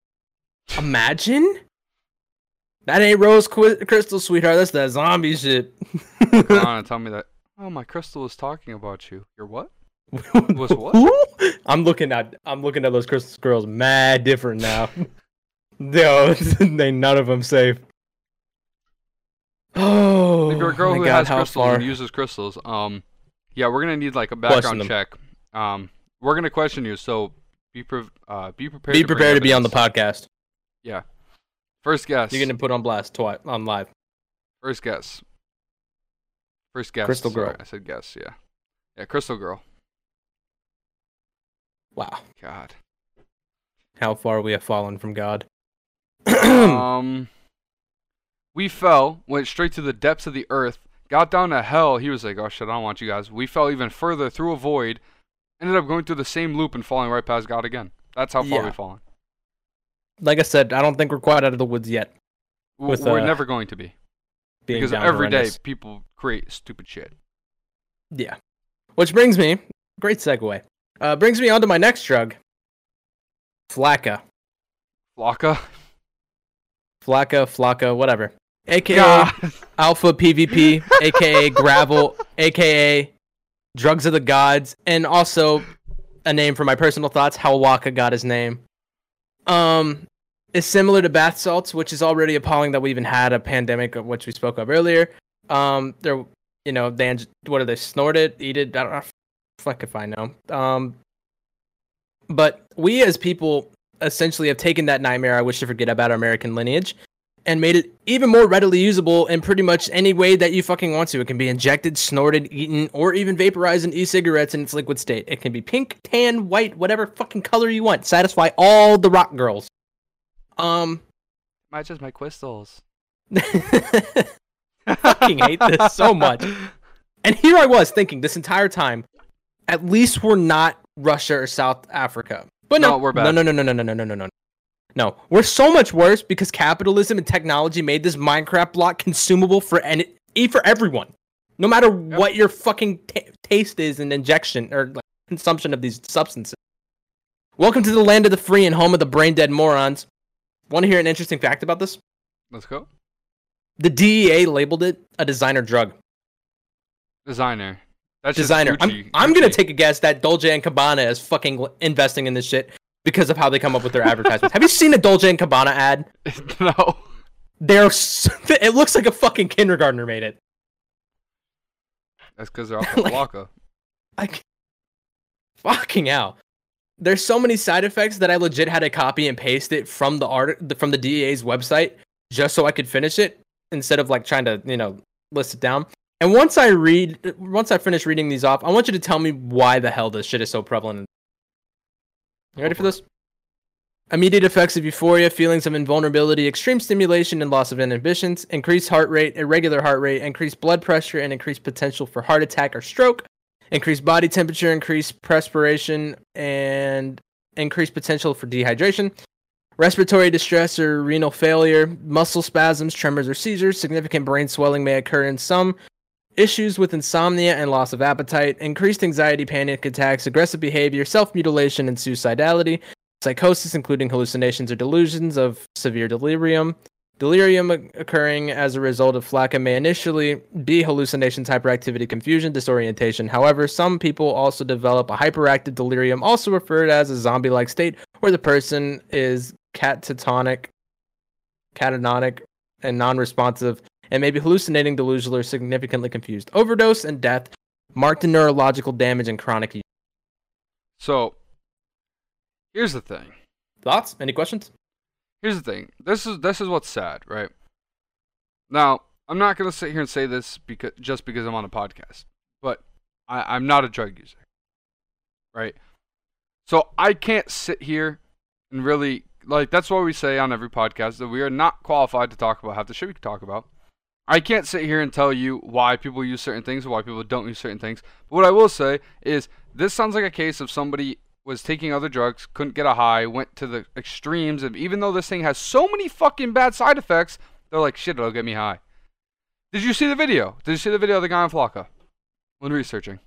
Imagine. That ain't rose qu- crystal, sweetheart. That's that zombie shit. *laughs* And *laughs* tell me that. Oh, my crystal is talking about you. You're what? *laughs* Was what? I'm looking at I'm looking at those crystal girls mad different now. Yo, they none of them safe. Oh, if you're a *sighs* girl who God, has crystals and uses crystals, um, yeah, we're gonna need like a background check. Um, we're gonna question you, so be pre- uh, be prepared. be to prepared to be on the podcast. podcast. First guess. You're gonna put on blast twice on live. First guess. First guess. Crystal sorry, girl. I said guess. Yeah. Yeah, Crystal Girl. Wow, God. how far we have fallen from God. *clears throat* um, we fell, went straight to the depths of the earth, got down to hell. He was like, "Oh shit, I don't want you guys." We fell even further through a void, ended up going through the same loop and falling right past God again. That's how far Yeah. we've fallen. Like I said, I don't think we're quite out of the woods yet. With, We're uh, never going to be because every day horrendous. people create stupid shit. Yeah. Which brings me, great segue. Uh, brings me on to my next drug, Flakka. Flocka. Flakka, Flakka, whatever. AKA God. *laughs* Alpha PVP, aka Gravel, aka Drugs of the Gods, and also a name for my personal thoughts, how Waka got his name. Um, is similar to bath salts, which is already appalling that we even had a pandemic, of which we spoke of earlier. Um, they're, you know, they what do they snort it, eat it? I don't know. Fuck if I know. Um, but we as people essentially have taken that nightmare I wish to forget about our American lineage and made it even more readily usable in pretty much any way that you fucking want to. It can be injected, snorted, eaten, or even vaporized in e-cigarettes in its liquid state. It can be pink, tan, white, whatever fucking color you want. Satisfy all the rock girls. Um, Matches my crystals. *laughs* *laughs* fucking hate this so much. And here I was thinking this entire time, at least we're not Russia or South Africa. But no, No, we're no, no, no, no, no, no, no, no, no, no. No, we're so much worse because capitalism and technology made this Minecraft block consumable for any e for everyone, no matter what your fucking ta taste is and injection or like, consumption of these substances. Welcome to the land of the free and home of the brain dead morons. Want to hear an interesting fact about this? Let's go. The DEA labeled it a designer drug. Designer. That's just designer. I'm, I'm gonna take a guess that Dolce and Gabbana is fucking investing in this shit because of how they come up with their advertisements. Have you seen a Dolce and Gabbana ad? *laughs* no. They're s- *laughs* it looks like a fucking kindergartner made it. That's because they're off *laughs* the Like-. Like Fucking out. There's so many side effects that I legit had to copy and paste it from the art from the DEA's website just so I could finish it instead of like trying to, you know, list it down. And once I read once I finish reading these off, I want you to tell me why the hell this shit is so prevalent. You ready for this? Immediate effects of euphoria, feelings of invulnerability, extreme stimulation and loss of inhibitions, increased heart rate, irregular heart rate, increased blood pressure, and increased potential for heart attack or stroke, increased body temperature, increased perspiration, and increased potential for dehydration, respiratory distress or renal failure, muscle spasms, tremors, or seizures, significant brain swelling may occur in some, issues with insomnia and loss of appetite, increased anxiety, panic attacks, aggressive behavior, self mutilation, and suicidality, psychosis, including hallucinations or delusions of severe delirium. Delirium occurring as a result of flakka may initially be hallucinations, hyperactivity, confusion, disorientation. However, some people also develop a hyperactive delirium, also referred as a zombie like state, where the person is catatonic, catatonic, and non responsive, and may be hallucinating, delusional, or significantly confused. Overdose and death marked in neurological damage and chronic use. So, here's the thing. Thoughts? Any questions? Here's the thing. This is this is what's sad, right? Now, I'm not gonna sit here and say this because just because I'm on a podcast, but I, I'm not a drug user, right? So I can't sit here and really like that's why we say on every podcast that we are not qualified to talk about half the shit we can talk about. I can't sit here and tell you why people use certain things or why people don't use certain things. But what I will say is this sounds like a case of somebody was taking other drugs, couldn't get a high, went to the extremes, and even though this thing has so many fucking bad side effects, they're like, shit, it'll get me high. Did you see the video? Did you see the video of the guy on Flakka when researching?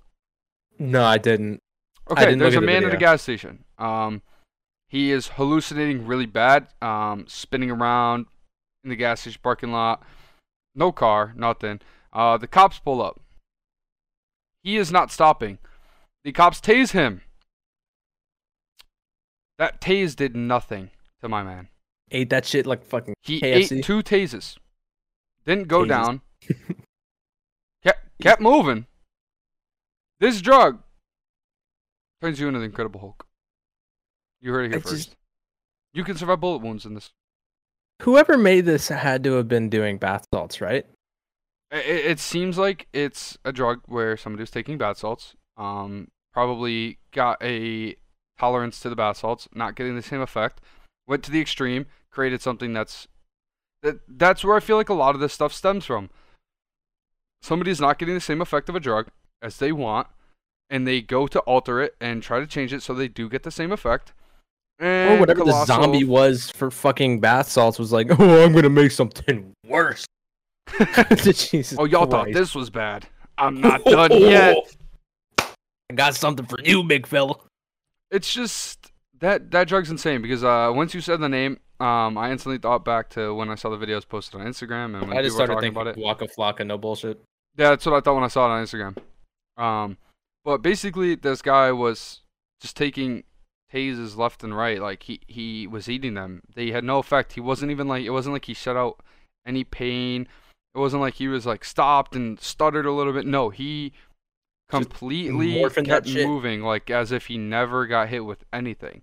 No, I didn't. Okay, didn't there's a look at the man at a gas station. Um, he is hallucinating really bad, um, spinning around in the gas station parking lot. No car, nothing. Uh, the cops pull up. He is not stopping. The cops tase him. That tase did nothing to my man. Ate that shit like fucking He KFC. ate two tases. Didn't go Tases. down. *laughs* kept kept moving. This drug turns you into the Incredible Hulk. You heard it here I first. just- You can survive bullet wounds in this. Whoever made this had to have been doing bath salts, right? It, it seems like it's a drug where somebody was taking bath salts. Um, probably got a tolerance to the bath salts, not getting the same effect. Went to the extreme, created something that's that. That's where I feel like a lot of this stuff stems from. Somebody's not getting the same effect of a drug as they want, and they go to alter it and try to change it so they do get the same effect. And or whatever the zombie was for fucking bath salts was like, oh, I'm gonna make something worse. *laughs* Jesus oh, y'all thought this was bad. I'm *laughs* not done yet. I got something for you, big fella. it's just that that drug's insane because uh, once you said the name, um, I instantly thought back to when I saw the videos posted on Instagram and when I just people were started talking thinking about it. Waka Flocka, no bullshit. Yeah, that's what I thought when I saw it on Instagram. Um, but basically, this guy was just taking tases left and right. Like he he was eating them. They had no effect. He wasn't even like it wasn't like he shut out any pain. It wasn't like he was like stopped and stuttered a little bit. No, he completely kept moving like as if he never got hit with anything.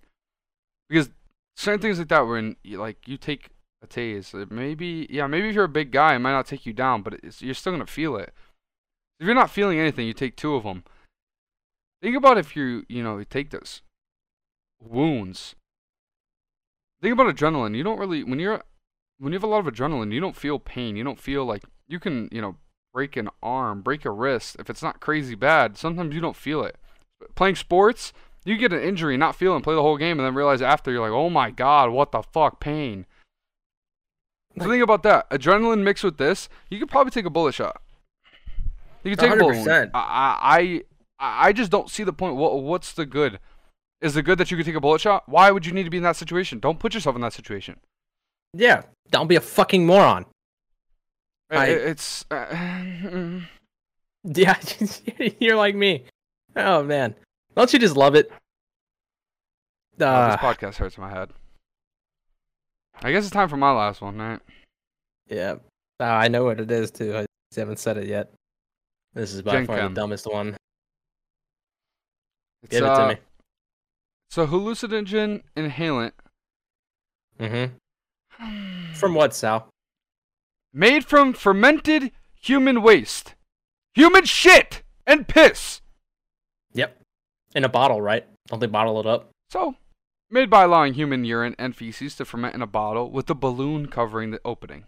Because certain things like that, when like you take a tase, uh, maybe yeah, maybe if you're a big guy, it might not take you down, but it's, you're still gonna feel it. If you're not feeling anything, you take two of them. Think about if you you know you take those wounds. Think about adrenaline. You don't really when you're when you have a lot of adrenaline, you don't feel pain. You don't feel like you can you know break an arm, break a wrist. If it's not crazy bad, sometimes you don't feel it. Playing sports, you get an injury, not feel it, play the whole game, and then realize after you're like, oh my god, what the fuck, pain. So Like- think about that. Adrenaline mixed with this, you could probably take a bullet shot. You could take a bullet I, I I just don't see the point. What what's the good? Is it good that you could take a bullet shot? Why would you need to be in that situation? Don't put yourself in that situation. Yeah, don't be a fucking moron. I- I- it's uh, *laughs* Yeah, *laughs* you're like me. Oh man, don't you just love it? oh, Uh, this podcast hurts my head. I guess it's time for my last one, right? yeah, uh, I know what it is too. I haven't said it yet. This is by Gen far Chem. the dumbest one. It's, Give it uh, to me. So hallucinogen inhalant Mm-hmm. *sighs* From what, Sal? made from fermented human waste, human shit and piss. Yep. In a bottle, right? Don't they bottle it up? So, made by allowing human urine and feces to ferment in a bottle with a balloon covering the opening.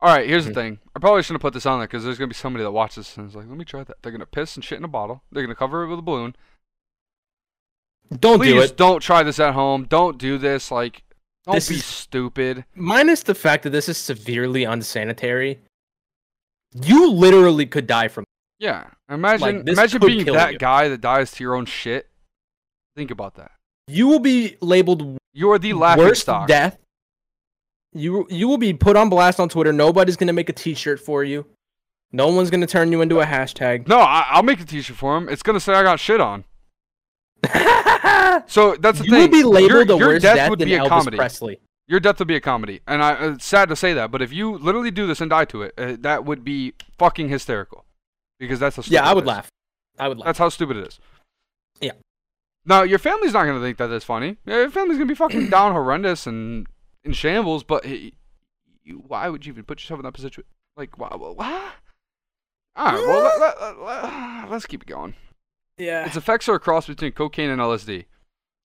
All right, here's the Mhm. thing. I probably shouldn't have put this on there because there's gonna be somebody that watches this and is like, "Let me try that." They're gonna piss and shit in a bottle. They're gonna cover it with a balloon. Don't do Please it. don't try this at home. Don't do this. Like, don't This be is- stupid. Minus the fact that this is severely unsanitary. You literally could die from. Yeah, imagine this imagine being that you. guy that dies to your own shit. Think about that. You will be labeled You are the laughing worst stock. death. You you will be put on blast on Twitter. Nobody's gonna make a T-shirt for you. No one's gonna turn you into a hashtag. No, I, I'll make a T-shirt for him. It's gonna say I got shit on. *laughs* So that's the you thing. will be labeled your, the your worst death death would be a Elvis comedy. Presley. Your death would be a comedy, and I, it's sad to say that, but if you literally do this and die to it, uh, that would be fucking hysterical, because that's how stupid Yeah, I would laugh. I would laugh. That's how stupid it is. Yeah. Now your family's not gonna think that that is funny. Your family's gonna be fucking *clears throat* down horrendous and in shambles. But hey, you, why would you even put yourself in that position? Like, why? What? All right, well, let, let, let, *sighs* let's keep it going. yeah. Its effects are a cross between cocaine and LSD.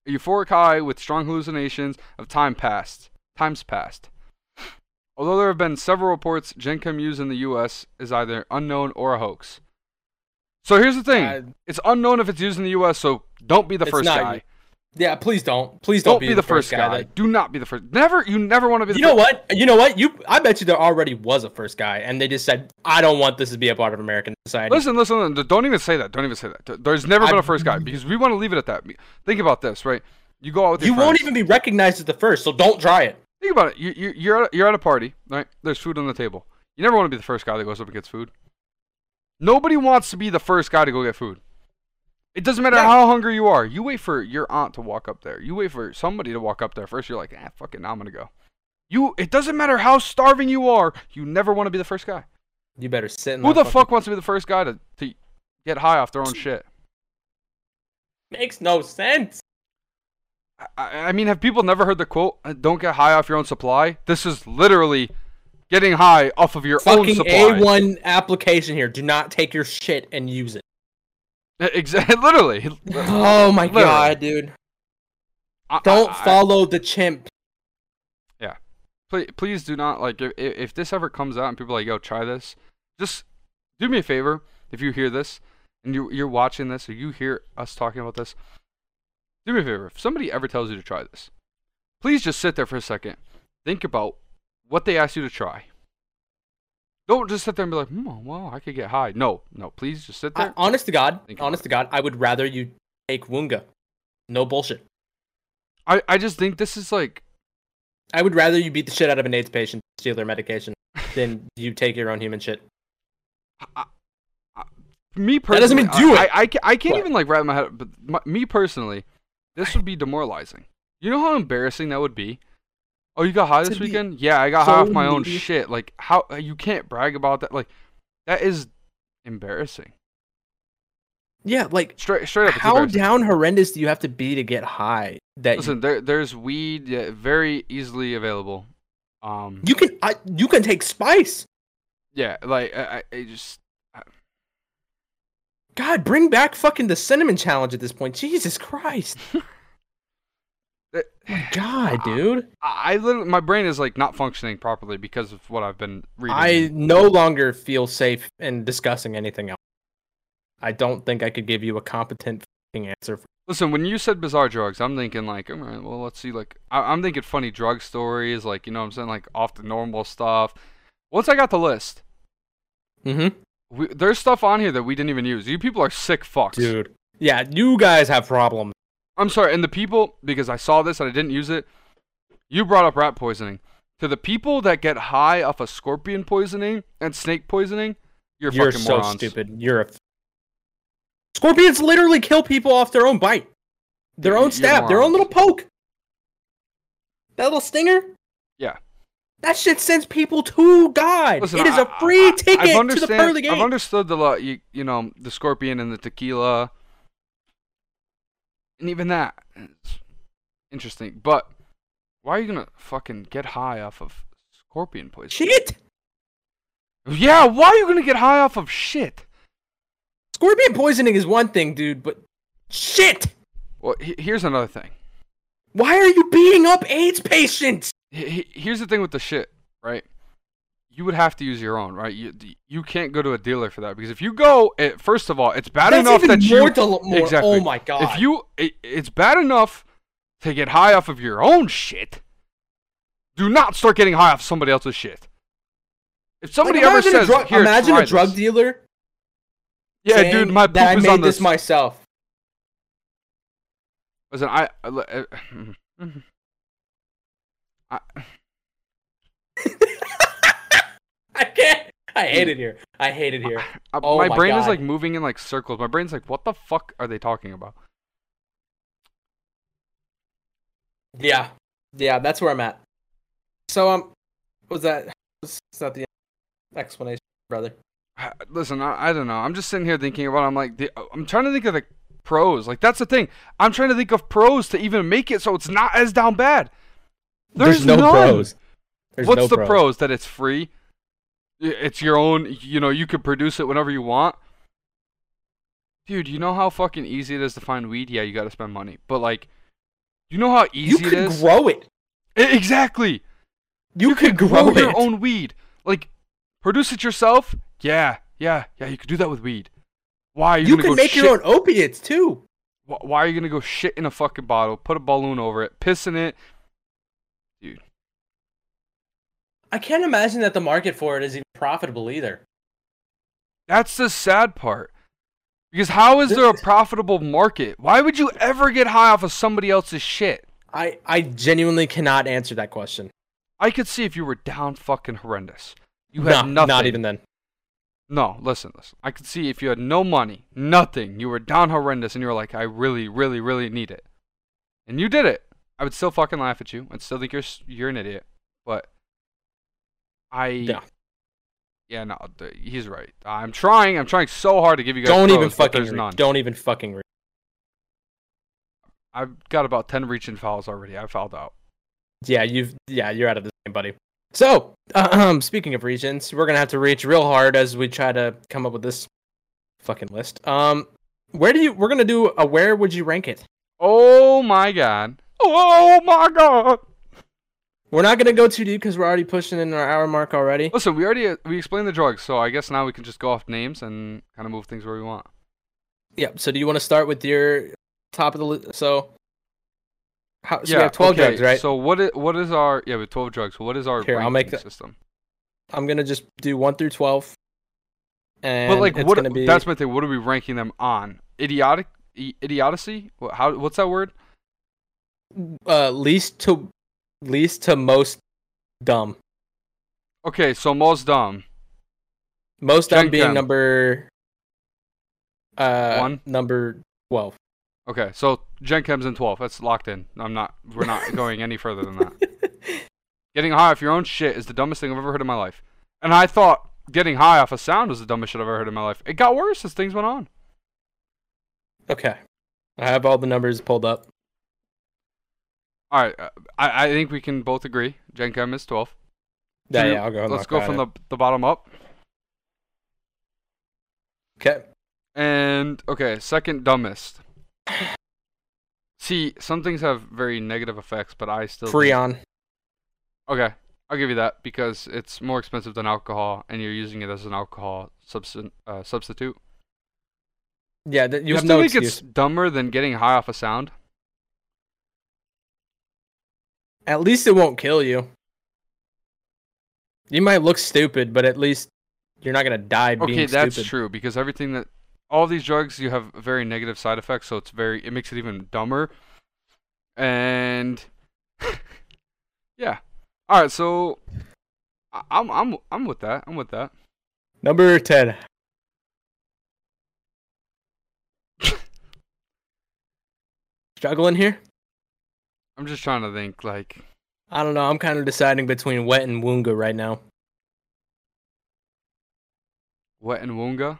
A euphoric high with strong hallucinations of time past. Times past. Although there have been several reports Jenkem use in the U.S. is either unknown or a hoax. So here's the thing: Uh, it's unknown if it's used in the U.S. So don't be the first not guy. Yeah, please don't. Please don't, Don't, be, the first guy. that- Do not be the first. Never. You never want to be. The You know fir- what? You know what? You I bet you there already was a first guy, and they just said, "I don't want this to be a part of American society." Listen, listen, listen. Don't even say that. Don't even say that. There's never been I- a first guy because we want to leave it at that. Think about this, right? You go out with you won't even be recognized as the first, so don't try it. Think about it. You, you, you're, at, you're at a party, right? There's food on the table. You never want to be the first guy that goes up and gets food. Nobody wants to be the first guy to go get food. It doesn't matter Yeah. how hungry you are. You wait for your aunt to walk up there. You wait for somebody to walk up there first. You're like, ah, fuck it, now I'm gonna go. You. It doesn't matter how starving you are. You never want to be the first guy. You better sit. In Who the fucking- fuck wants to be the first guy to, to get high off their own shit? makes no sense? I, I mean, have people never heard the quote? "Uh, Don't get high off your own supply. This is literally getting high off of your own Fucking supply. A one application here. Do not take your shit and use it. *laughs* Exactly. *laughs* Literally. Oh my Literally. god, dude! I- Don't I- I- follow the chimp. Yeah. Please, please do not like if, if if this ever comes out and people are like, yo, try this. Just do me a favor if you hear this and you you're watching this or you hear us talking about this. Do me a favor. If somebody ever tells you to try this, please just sit there for a second. Think about what they asked you to try. Don't just sit there and be like, hmm, well, I could get high. No, no, please just sit I, there. honest to God, Think honest to God, I would rather you take Woonga. No bullshit. I, I just think this is like I would rather you beat the shit out of an AIDS patient, steal their medication, than you take your own human shit. me personally, That doesn't mean do I, it. I, I, I can't What? even like wrap my head. But my, me personally, this would be demoralizing. You know how embarrassing that would be. Oh, you got high this weekend? Yeah, I got high off my own shit. Like how you can't brag about that. Like that is embarrassing. Yeah, like Straight straight up. How down horrendous do you have to be to get high? That Listen, there there's weed yeah, very easily available. Um, you, you can I, you can take spice. yeah, like I, I- I just God, bring back fucking the cinnamon challenge at this point. Jesus Christ. *laughs* *sighs* God, dude. I, I literally my brain is like not functioning properly because of what I've been reading. I no longer feel safe in discussing anything else. I don't think I could give you a competent answer. Listen, when you said bizarre drugs, I'm thinking like, all right, well, let's see, like, I- I'm thinking funny drug stories, like, you know what I'm saying, like off the normal stuff. Once I got the list, Mm-hmm. we, there's stuff on here that we didn't even use. You people are sick fucks. Dude. Yeah, you guys have problems. I'm sorry, and the people, because I saw this and I didn't use it, you brought up rat poisoning. To the people that get high off of scorpion poisoning and snake poisoning, you're, You're fucking so morons. stupid. You're a. Scorpions literally kill people off their own bite, their own stab, their own little poke. That little stinger. Yeah. That shit sends people to God. Listen, it is a I- free I- ticket to the pearly gate. I've understood the lot. You you know the scorpion and the tequila, and even that. It's interesting, but why are you gonna fucking get high off of scorpion poison? Shit. Yeah, why are you gonna get high off of shit? Scorpion poisoning is one thing, dude, but shit. Well, he- here's another thing. Why are you beating up AIDS patients? He- he- Here's the thing with the shit, right? You would have to use your own, right? You you can't go to a dealer for that because if you go, it, first of all, it's bad That's enough that you more. Oh exactly. Oh my god. If you, it, it's bad enough to get high off of your own shit. Do not start getting high off somebody else's shit. If somebody like, ever says, a drug, "Here, imagine a drug this." dealer. yeah, dude, my poop that I made on this this. myself. Listen, I, I, I *laughs* *laughs* *laughs* I can't. I hate it here. I hate it here. I- Oh my my brain is like moving in like circles. My brain's like, what the fuck are they talking about? Yeah, yeah, that's where I'm at. So um, was that? That's not the explanation, brother. Listen, I, I don't know. I'm just sitting here thinking about. I'm like, the, I'm trying to think of the pros. Like that's the thing. I'm trying to think of pros to even make it so it's not as down bad. There's, no none. pros. There's What's no the pros. pros? That it's free. It's your own. You know, you can produce it whenever you want. Dude, you know how fucking easy it is to find weed? Yeah, you got to spend money. But like, you know how You easy it could is. grow it. Exactly. You, could grow grow, your own weed. Like, produce it yourself. Yeah, yeah, yeah. You could do that with weed. Why are you, You can go make shit? your own opiates too. Why are you gonna go shit in a fucking bottle, put a balloon over it, piss in it? I can't imagine that the market for it is even profitable either. That's the sad part. Because how is there a profitable market? Why would you ever get high off of somebody else's shit? I I genuinely cannot answer that question. I could see if you were down fucking horrendous. You No, had nothing. not even then. No, listen, listen. I could see if you had no money, nothing, you were down horrendous, and you were like, I really, really, really need it, and you did it. I would still fucking laugh at you. I'd still think you're you're an idiot. But I, Yeah. yeah, no, he's right. I'm trying. I'm trying so hard to give you guys. Don't even fucking read. none. Don't even fucking read. I've got about ten reaching fouls already. I fouled out. Yeah, you've yeah, you're out of the game, buddy. So, um, *clears throat* speaking of regions, we're gonna have to reach real hard as we try to come up with this fucking list. Um, where do you? We're gonna do a where would you rank it? Oh my god. Oh my god. We're not gonna go too deep because we're already pushing in our hour mark already. Listen, we already we explained the drugs, so I guess now we can just go off names and kind of move things where we want. Yeah. So, do you want to start with your top of the list? So, how, so yeah, we have twelve okay, drugs, right? So what is what is our yeah, we have twelve drugs. What is our Here, I'll make ranking the- system? I'm gonna just do one through twelve. And But like what be that's my thing. What are we ranking them on? Idiotic idiocy? What, how what's that word? uh, least to least to most dumb. Okay, so most dumb. Most dumb Gen being Chem. number uh One? number twelve. Okay, so Jenkem's in twelve. That's locked in. I'm not we're not *laughs* going any further than that. Getting high off your own shit is the dumbest thing I've ever heard in my life. And I thought getting high off a sound was the dumbest shit I've ever heard in my life. It got worse as things went on. okay, I have all the numbers pulled up. All right, uh, I, I think we can both agree. Jenkem is 12. Yeah, yeah, I'll go. Let's go from the, the bottom up. Okay. And okay, second dumbest. See, some things have very negative effects, but I still think- Freon. Okay, I'll give you that because it's more expensive than alcohol, and you're using it as an alcohol substi- uh, substitute. Yeah, th- you Just have to no think excuse. it's dumber than getting high off a sound. At least it won't kill you. You might look stupid, but at least you're not gonna die being Okay, that's stupid. true because everything that all these drugs you have very negative side effects, so it's very it makes it even dumber. And *laughs* yeah, all right, so I'm I'm I'm with that. I'm with that. Number ten. *laughs* Struggling here. I'm just trying to think like I don't know. I'm kind of deciding between wet and woonga right now. Wet and Woonga.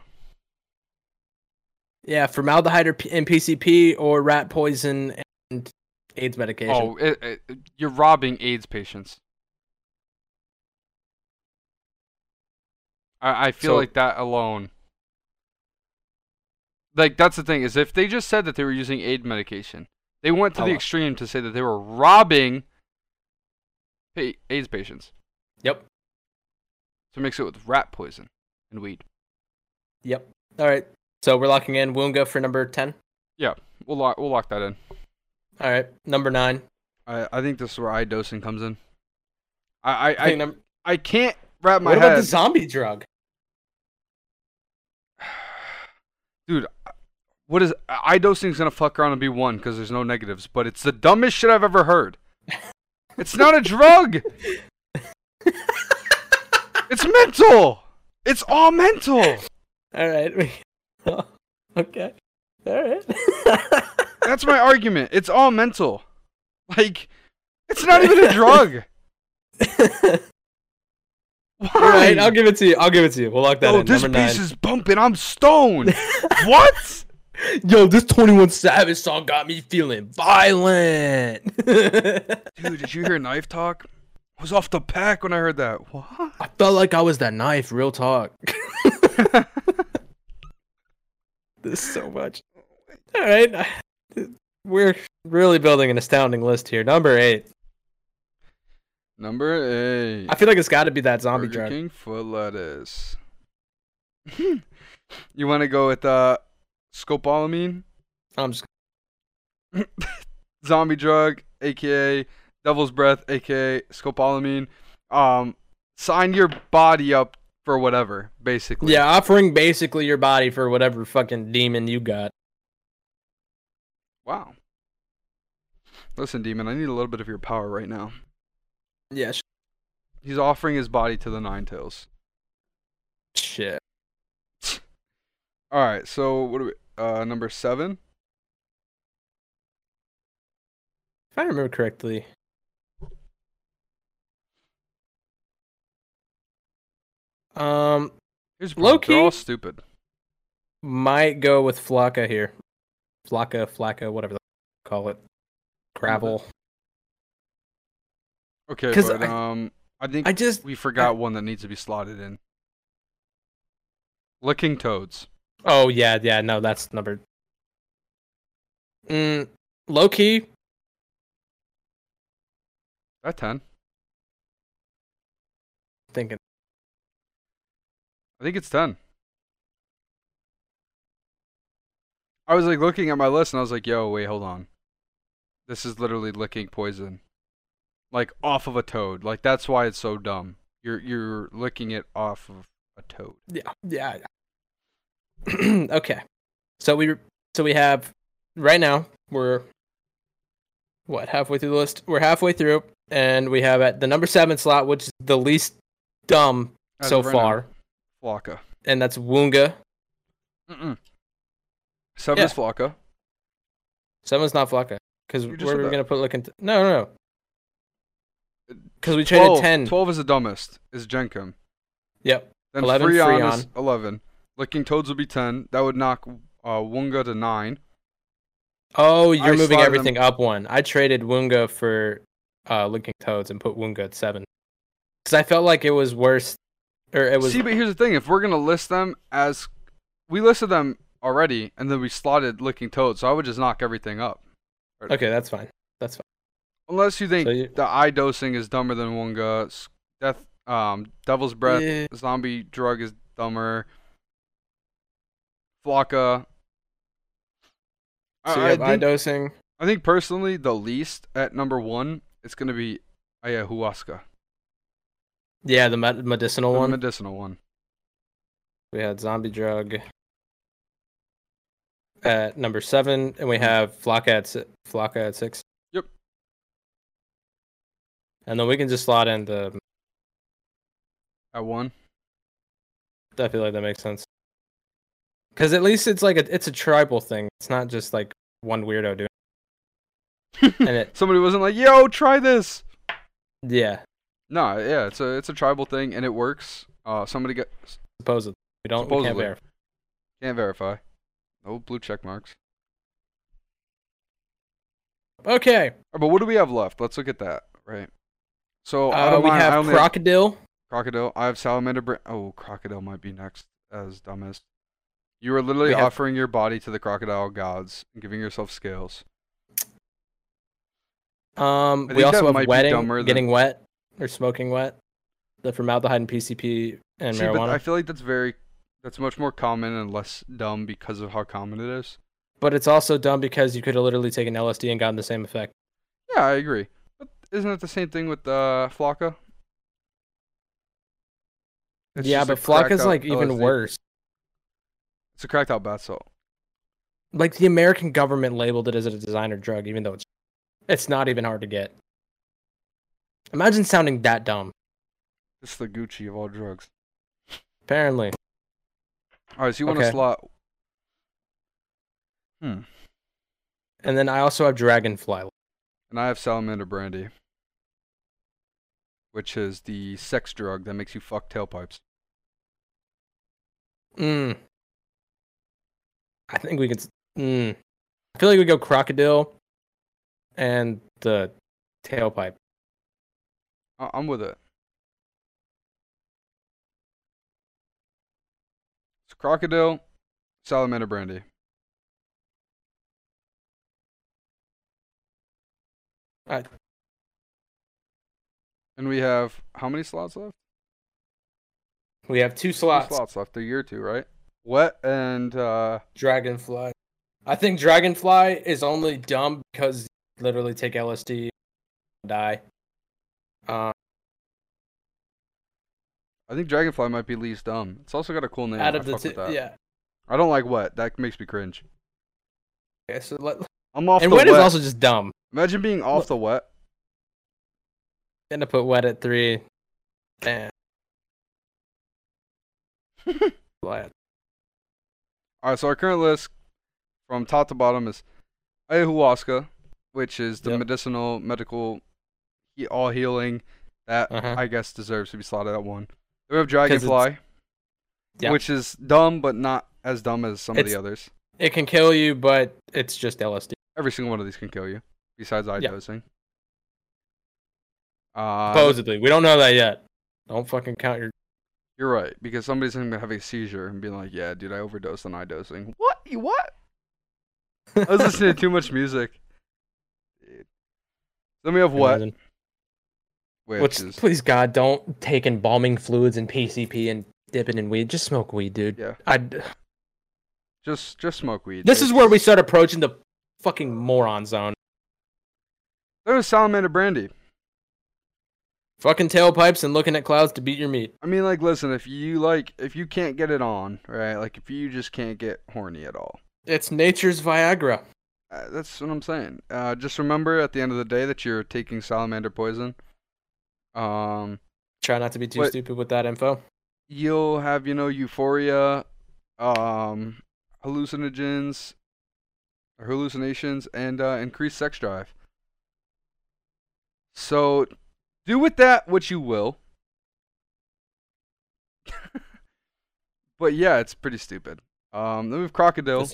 Yeah, formaldehyde or and PCP or rat poison and AIDS medication. Oh, it, it, you're robbing AIDS patients. I, I feel So- like that alone. Like that's the thing is if they just said that they were using AIDS medication, they went to Oh, the well. extreme to say that they were robbing AIDS patients Yep. to mix it with rat poison and weed. Yep. All right. So we're locking in woonga for number 10. Yeah. We'll lock we'll lock that in. All right. Number 9. I, I think this is where eye dosing comes in. I I, I num- I can't wrap my what about head. the zombie drug? *sighs* dude what is eye dosing is gonna fuck around and be one because there's no negatives but it's the dumbest shit i've ever heard it's not a drug it's mental it's all mental All right. *laughs* okay. All right. *laughs* that's my argument it's all mental like it's not even a drug *laughs* why All right. I'll give it to you. I'll give it to you. We'll lock that oh in. this number piece 9. is bumping i'm stoned what Yo, this 21 Savage song got me feeling violent. *laughs* dude did you hear knife talk I was off the pack when i heard that what I felt like I was that knife, real talk. *laughs* this so much. All right. We're really building an astounding list here. Number eight. Number eight. I feel like it's got to be that zombie Burger drug. King foot lettuce. *laughs* you want to go with uh, scopolamine, I'm just *laughs* zombie drug, aka devil's breath, aka scopolamine. Um, sign your body up for whatever, basically. yeah, offering basically your body for whatever fucking demon you got. Wow. Listen, demon, I need a little bit of your power right now. Yeah, sh- He's offering his body to the Nine Tails. shit. All right, so what do we? Uh, number seven. If I remember correctly, um, Here's problem, They're all stupid. might go with Flakka here. Flocka, Flacca, whatever they call it. Gravel. Okay, but I- um, I think I just we forgot one that needs to be slotted in. Licking toads. Oh yeah, yeah, no, that's number. Mm, low key, That ten. thinking. I think it's ten. I was like looking at my list and I was like, "Yo, wait, hold on. This is literally licking poison, like off of a toad. Like that's why it's so dumb. You're you're licking it off of a toad. Yeah, yeah. yeah. *clears throat* okay, so we so we have right now we're what halfway through the list. We're halfway through, and we have at the number seven slot, which is the least dumb As so right now, far, Flakka. and that's Woonga. Mm-mm. Seven Yeah. is Flakka. Seven's not Flakka because where are we that. gonna put looking? No, no, no. Uh, because we traded 12, ten. 12 is the dumbest. Is Jenkem. Yep. Then 11 Freon, is Freon. 11. Licking Toads would be 10. That would knock uh, Wunga to 9. Oh, you're I moving everything up one. I traded Wunga for uh, Licking Toads and put Wunga at seven because I felt like it was worse, or it was. See, but here's the thing. If we're going to list them as. We listed them already, and then we slotted Licking Toads, so I would just knock everything up. okay, that's fine. That's fine. Unless you think So you- the eye dosing is dumber than Wunga. Death, um, Devil's Breath, Yeah. Zombie Drug is dumber. Flakka. I- So you I have eye think- dosing. I think personally, the least at number one, it's gonna be ayahuasca, Yeah, the med- medicinal the one. medicinal one. we had zombie drug at number seven, and we have Flakka at si- Flakka at six. Yep. And then we can just slot in the. At one, I feel like that makes sense. Because at least it's like a it's a tribal thing. It's not just like one weirdo doing. it. *laughs* And it somebody wasn't like, "Yo, try this." Yeah, No, yeah, it's a it's a tribal thing and it works. Uh, somebody get supposedly. We don't. We can't verify. can't verify. No blue check marks. Okay. Oh, but what do we have left? Let's look at that. Right. So Uh, we have only have crocodile. crocodile. I have salamander. Bra- oh, crocodile might be next as dumbest. You are literally have- offering your body to the crocodile gods and giving yourself scales. Um, we also have wetting, than- getting wet or smoking wet. The formaldehyde and PCP and See, marijuana. I feel like that's very that's much more common and less dumb because of how common it is. But it's also dumb because you could have literally taken LSD and gotten the same effect. Yeah, I agree. But isn't it the same thing with uh, Flakka? It's yeah, but Flakka's like even LSD. worse. It's a cracked out bath salt. Like the American government labeled it as a designer drug, even though it's it's not even hard to get. Imagine sounding that dumb. It's the Gucci of all drugs. Apparently, All right, so you want Okay. a slot? Hmm. and then I also have dragonfly. And I have salamander brandy, which is the sex drug that makes you fuck tailpipes. Mm. I think we could. Mm. I feel like we go crocodile, and the tailpipe. I- I'm with it. It's crocodile, salamander brandy. I- And we have how many slots left? We have two Two slots. slots left. A year two, right? Wet and uh Dragonfly. I think Dragonfly is only dumb because literally take LSD, and die. Uh, I think dragonfly might be least dumb. It's also got a cool name. out I of the fuck two, yeah. I don't like wet. That makes me cringe. Okay, so let, I'm off and the wet, wet. is also just dumb. Imagine being off Look- the wet. Gonna put wet at three. Damn. *laughs* Glad. All right, so our current list from top to bottom is ayahuasca, which is the Yep. medicinal, medical, all healing that Uh-huh. I guess deserves to be slotted at one. Then we have dragonfly, Yeah. which is dumb but not as dumb as some of the others. It can kill you, but it's just LSD. Every single one of these can kill you, besides eye Yeah. dosing. Uh, Supposedly, we don't know that yet. Don't fucking count your. You're right, because somebody's gonna have a seizure and be like, "Yeah, dude, I overdosed on eye dosing." What? You what? I was listening to too much *laughs* music. Dude. Then we have what? Imagine. Which, Which, is please God, don't take embalming fluids and PCP and dip it in weed. Just smoke weed, dude. yeah, I. just just smoke weed. This is where we start approaching the fucking moron zone. There was salamander brandy. Fucking tailpipes and looking at clouds to beat your meat. I mean, like, listen, if you like, if you can't get it on, right? Like, if you just can't get horny at all, It's nature's Viagra. uh, that's what I'm saying. Uh, just remember at the end of the day that you're taking salamander poison. Um, Try not to be too stupid with that info. you'll have you know euphoria um hallucinogens hallucinations and uh increased sex drive so do with that what you will *laughs* but yeah it's pretty stupid um then we have crocodile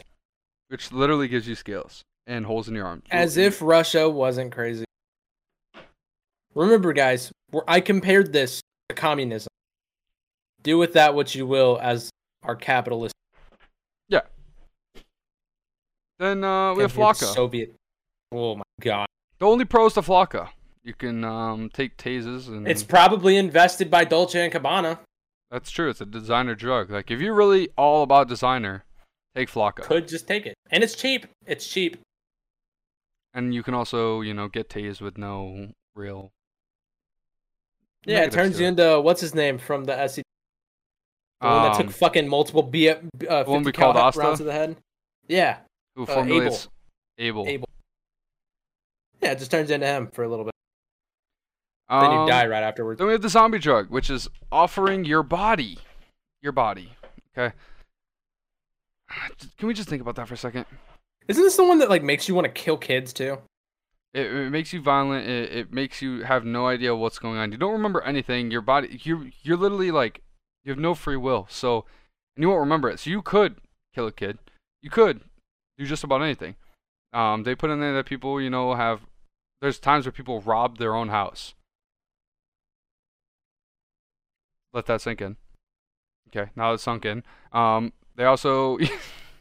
which literally gives you scales and holes in your arm As if Russia wasn't crazy. Remember, guys, I compared this to communism. Do with that what you will as our capitalist. Yeah. Then uh we have Flakka Soviet. Oh my god. the only pros to Flakka you can um take tases and It's probably invested by Dolce and Gabbana. That's true. It's a designer drug. Like if you're really all about designer, take Flakka. Could just take it. And it's cheap. It's cheap. And you can also, you know, get tased with no real. Yeah, it turns you into what's his name from the SC. The one that Um, took fucking multiple B, uh, one we called Asta? rounds to the head. Yeah, who uh, formulates Abel. Abel. yeah, it just turns into him for a little bit. Then Um, you die right afterwards. Then we have the zombie drug, which is offering your body, your body. Okay. Can we just think about that for a second? Isn't this the one that like makes you want to kill kids too? It, it makes you violent. It, it makes you have no idea what's going on. You don't remember anything. Your body, you you're literally like, you have no free will. So, and you won't remember it. So you could kill a kid. You could do just about anything. Um, they put in there that people, you know, have. There's times where people rob their own house. Let that sink in. Okay, now it's sunk in. Um, they also,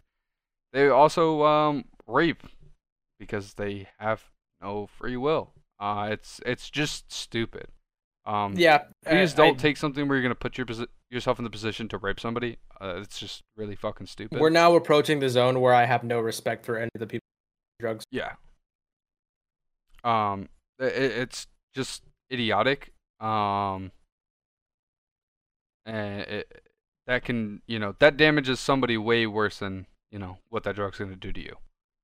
*laughs* they also um rape because they have no free will. Uh, it's it's just stupid. Um, Yeah. please I- don't I- take something where you're gonna put your posi- yourself in the position to rape somebody. Uh, it's just really fucking stupid. We're now approaching the zone where I have no respect for any of the people drugs. yeah. Um, i i- it's just idiotic. Um, and it, that can you know that damages somebody way worse than you know what that drug's gonna do to you.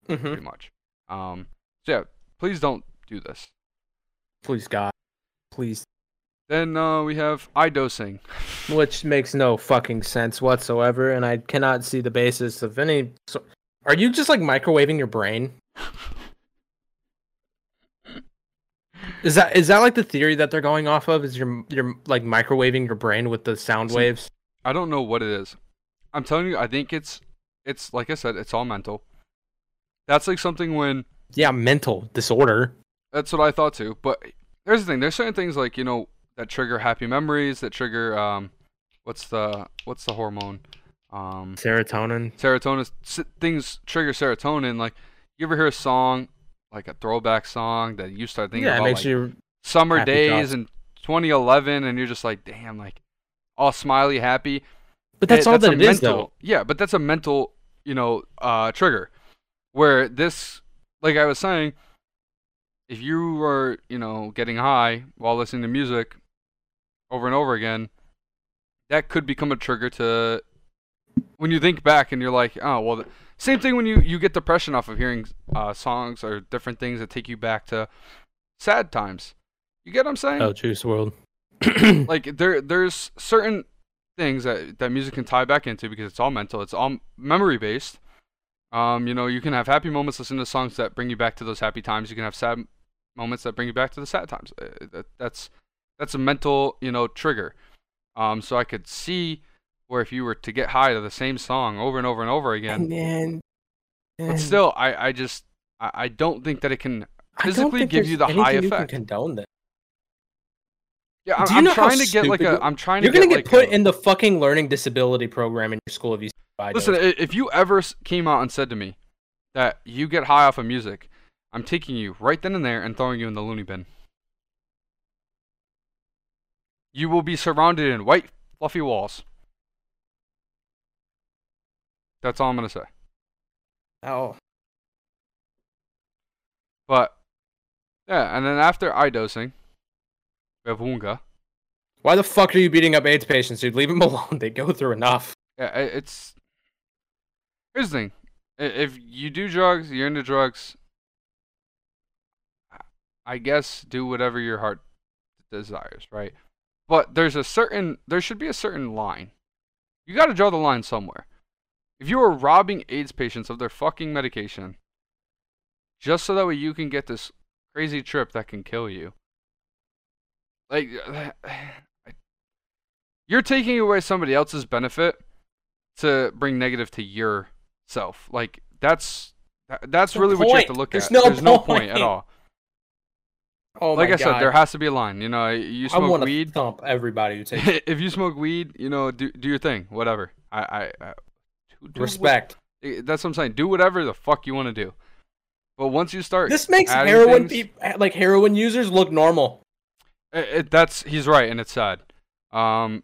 hmm Pretty much. Um, so yeah, please don't do this. Please God, please. Then uh, we have eye dosing. *laughs* Which makes no fucking sense whatsoever, and I cannot see the basis of any. So, are you just like microwaving your brain? *laughs* Is that is that like the theory that they're going off of? Is you're you're like microwaving your brain with the sound See, waves? I don't know what it is. I'm telling you, I think it's it's like I said, it's all mental. That's like something when Yeah, mental disorder. that's what I thought too. But here's the thing: there's certain things like you know that trigger happy memories, that trigger um, what's the what's the hormone? Um, Serotonin. serotonin. Things trigger serotonin. Like you ever hear a song, like a throwback song that you start thinking Yeah, it about, makes like, you. summer days in 2011, and you're just like, damn, like all smiley, happy. But that's it- all that a it is, mental, though. Yeah, but that's a mental, you know, uh, trigger. Where this, like I was saying, if you were, you know, getting high while listening to music over and over again, that could become a trigger to when you think back and you're like, oh well. Same thing when you you get depression off of hearing uh, songs or different things that take you back to sad times. You get what I'm saying? Oh, Juice WRLD. *clears throat* *clears throat* like there there's certain things that that music can tie back into because it's all mental it's all memory based um you know you can have happy moments listening to songs that bring you back to those happy times you can have sad moments that bring you back to the sad times Uh, that, that's that's a mental you know trigger um so i could see where if you were to get high to the same song over and over and over again and, but still i i just i, I don't think that it can physically give you the high anything you can effect. condone that. yeah i'm, I'm trying to get like a i'm trying You're to gonna get, get like put a- in the fucking learning disability program in your school if you Listen, those. if you ever came out and said to me that you get high off of music, I'm taking you right then and there and throwing you in the loony bin. You will be surrounded in white, fluffy walls. That's all I'm going to say. Oh, But, yeah, and then after eye dosing, we have Wunga. why the fuck are you beating up AIDS patients, dude? Leave them *laughs* alone. They go through enough. Yeah, it's. Here's the thing: if you do drugs, you're into drugs. I- I guess do whatever your heart desires, right? But there's a certain, there should be a certain line. You got to draw the line somewhere. If you are robbing AIDS patients of their fucking medication, just so that way you can get this crazy trip that can kill you, like, *sighs* you're taking away somebody else's benefit to bring negative to yourself. Like that's that's really what you have to look There's at. no There's no *laughs* point at all. Oh like I said, there has to be a line. You know, you I smoke want to weed. thump everybody who *laughs* takes if you smoke weed, you know, do do your thing. Whatever. I I, I do- do what- respect. eh, that's what I'm saying. Do whatever the fuck you want to do. But once you start, This makes heroin things- peop like heroin users look normal. It, it, that's he's right, and it's sad. Um,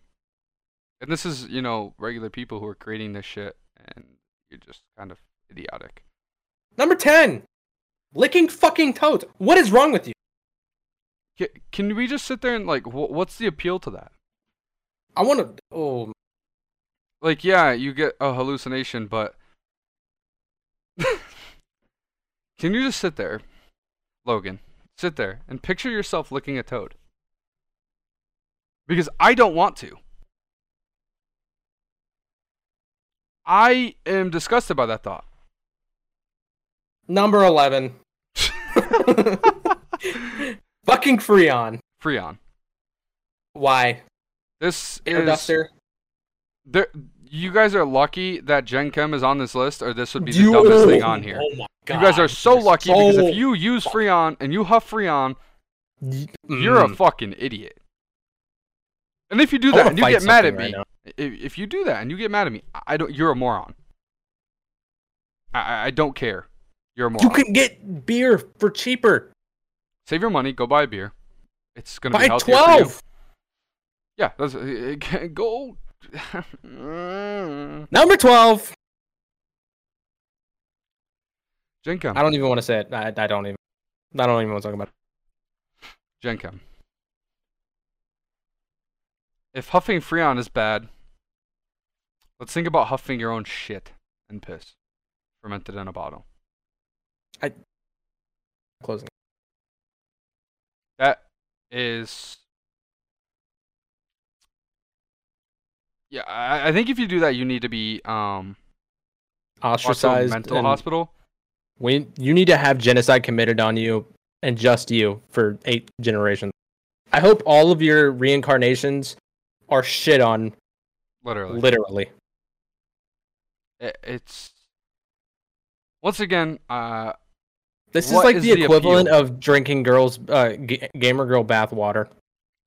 and this is you know regular people who are creating this shit, and you're just kind of idiotic. Number ten, licking fucking toads. What is wrong with you? Can, can we just sit there and like, wh- what's the appeal to that? I want to. Oh, Like, yeah, you get a hallucination, but *laughs* can you just sit there, Logan? Sit there and picture yourself licking a toad. Because I don't want to. I am disgusted by that thought. number eleven. *laughs* Fucking Freon. Freon. Why? This Air is duster. There. You guys are lucky that Jenkem is on this list, or this would be the You- dumbest thing on here. Oh my god. You guys are so you're lucky because if you use Freon and you huff Freon, Y- you're a Mm. fucking idiot. And if you do that and you get mad at me, right if, if you do that and you get mad at me, I don't. You're a moron. I I- I don't care. You're a moron. You can get beer for cheaper. Save your money. Go buy a beer. It's gonna be Buy healthier for you. twelve. Yeah, that's uh, *laughs* go. Mm. Number twelve. Jenkem. I don't even want to say it. I, I don't even. I don't even want to talk about it. Jenkem. If huffing Freon is bad, let's think about huffing your own shit and piss, fermented in a bottle. I closing. That is. Yeah, I, I think if you do that, you need to be um Ostracized. mental hospital. We, you need to have genocide committed on you and just you for eight generations. I hope all of your reincarnations are shit on, Literally, literally. It's once again. Uh, This is like is the the equivalent appeal? of drinking girls, uh, g- gamer girl bath water.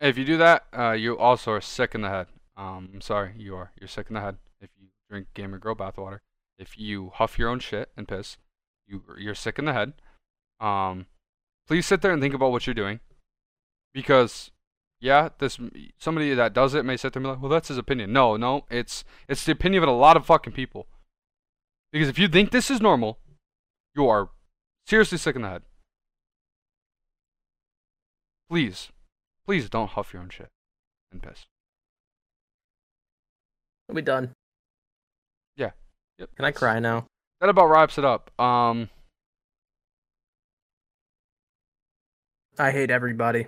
if you do that, uh, you also are sick in the head. Um, I'm sorry, you are. You're sick in the head if you drink Gamer Girl bathwater. If you huff your own shit and piss, you you're sick in the head. Um, please sit there and think about what you're doing, because yeah, this somebody that does it may sit there and be like, well, that's his opinion. No, no, it's it's the opinion of a lot of fucking people. Because if you think this is normal, you are seriously sick in the head. Please, please don't huff your own shit and piss. We done? Yeah. Yep. Can I cry now? That about wraps it up. Um, I hate everybody.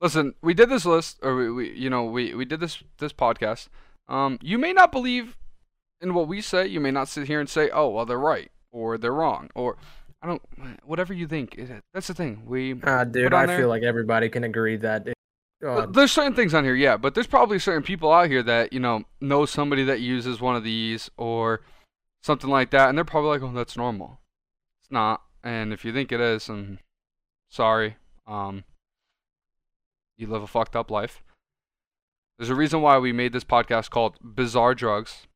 listen, we did this list, or we, we you know, we, we did this this podcast. Um, you may not believe in what we say. You may not sit here and say, "Oh, well, they're right," or "They're wrong," or I don't. Whatever you think, it- that's the thing. We Ah, dude, I there- feel like everybody can agree that. Uh, There's certain things on here, yeah, but there's probably certain people out here that you know know somebody that uses one of these or something like that, and they're probably like, "Oh, that's normal." It's not, and if you think it is, I'm sorry. Um, you live a fucked up life. There's a reason why we made this podcast called Bizarre Drugs.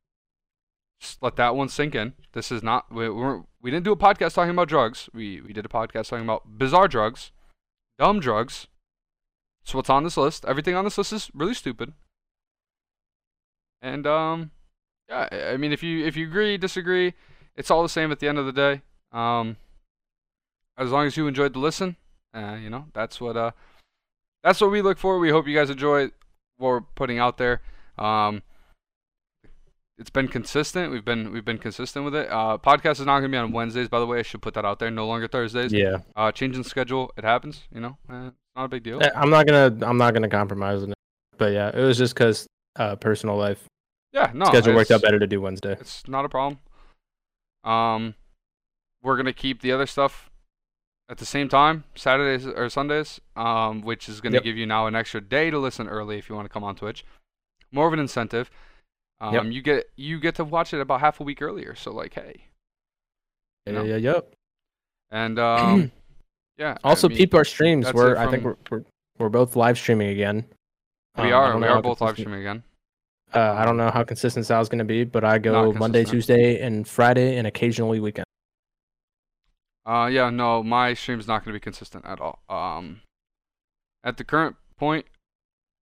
Just let that one sink in. This is not we we, we didn't do a podcast talking about drugs. We we did a podcast talking about bizarre drugs, dumb drugs. So what's on this list? Everything on this list is really stupid. And um, yeah, I- mean, if you if you agree, disagree, it's all the same at the end of the day. Um, as long as you enjoyed the listen, uh, you know, that's what uh, that's what we look for. We hope you guys enjoy what we're putting out there. Um, it's been consistent. We've been we've been consistent with it. Uh, podcast is not gonna be on Wednesdays, by the way. I should put that out there. No longer Thursdays. yeah, Uh, changing schedule, it happens. You know, uh, not a big deal. Eh, I'm not gonna. I'm not gonna compromise on it. But yeah, it was just because uh, personal life Yeah, no. schedule worked out better to do Wednesday. It's not a problem. Um, we're gonna keep the other stuff at the same time, Saturdays or Sundays. Um, which is gonna Yep. give you now an extra day to listen early if you want to come on Twitch. More of an incentive. Um, Yep. you get you get to watch it about half a week earlier. So like, hey, you Yeah, yeah, yep. and um, *clears throat* yeah. I Also, mean, peep our streams. We're it I think we're, we're we're both live streaming again. we Um, are don't we are both live streaming again. Uh, I don't know how consistent Sal's gonna be, but I go Monday. Tuesday, and Friday, and occasionally weekend. Uh, yeah, no, my stream's not going to be consistent at all. Um, at the current point,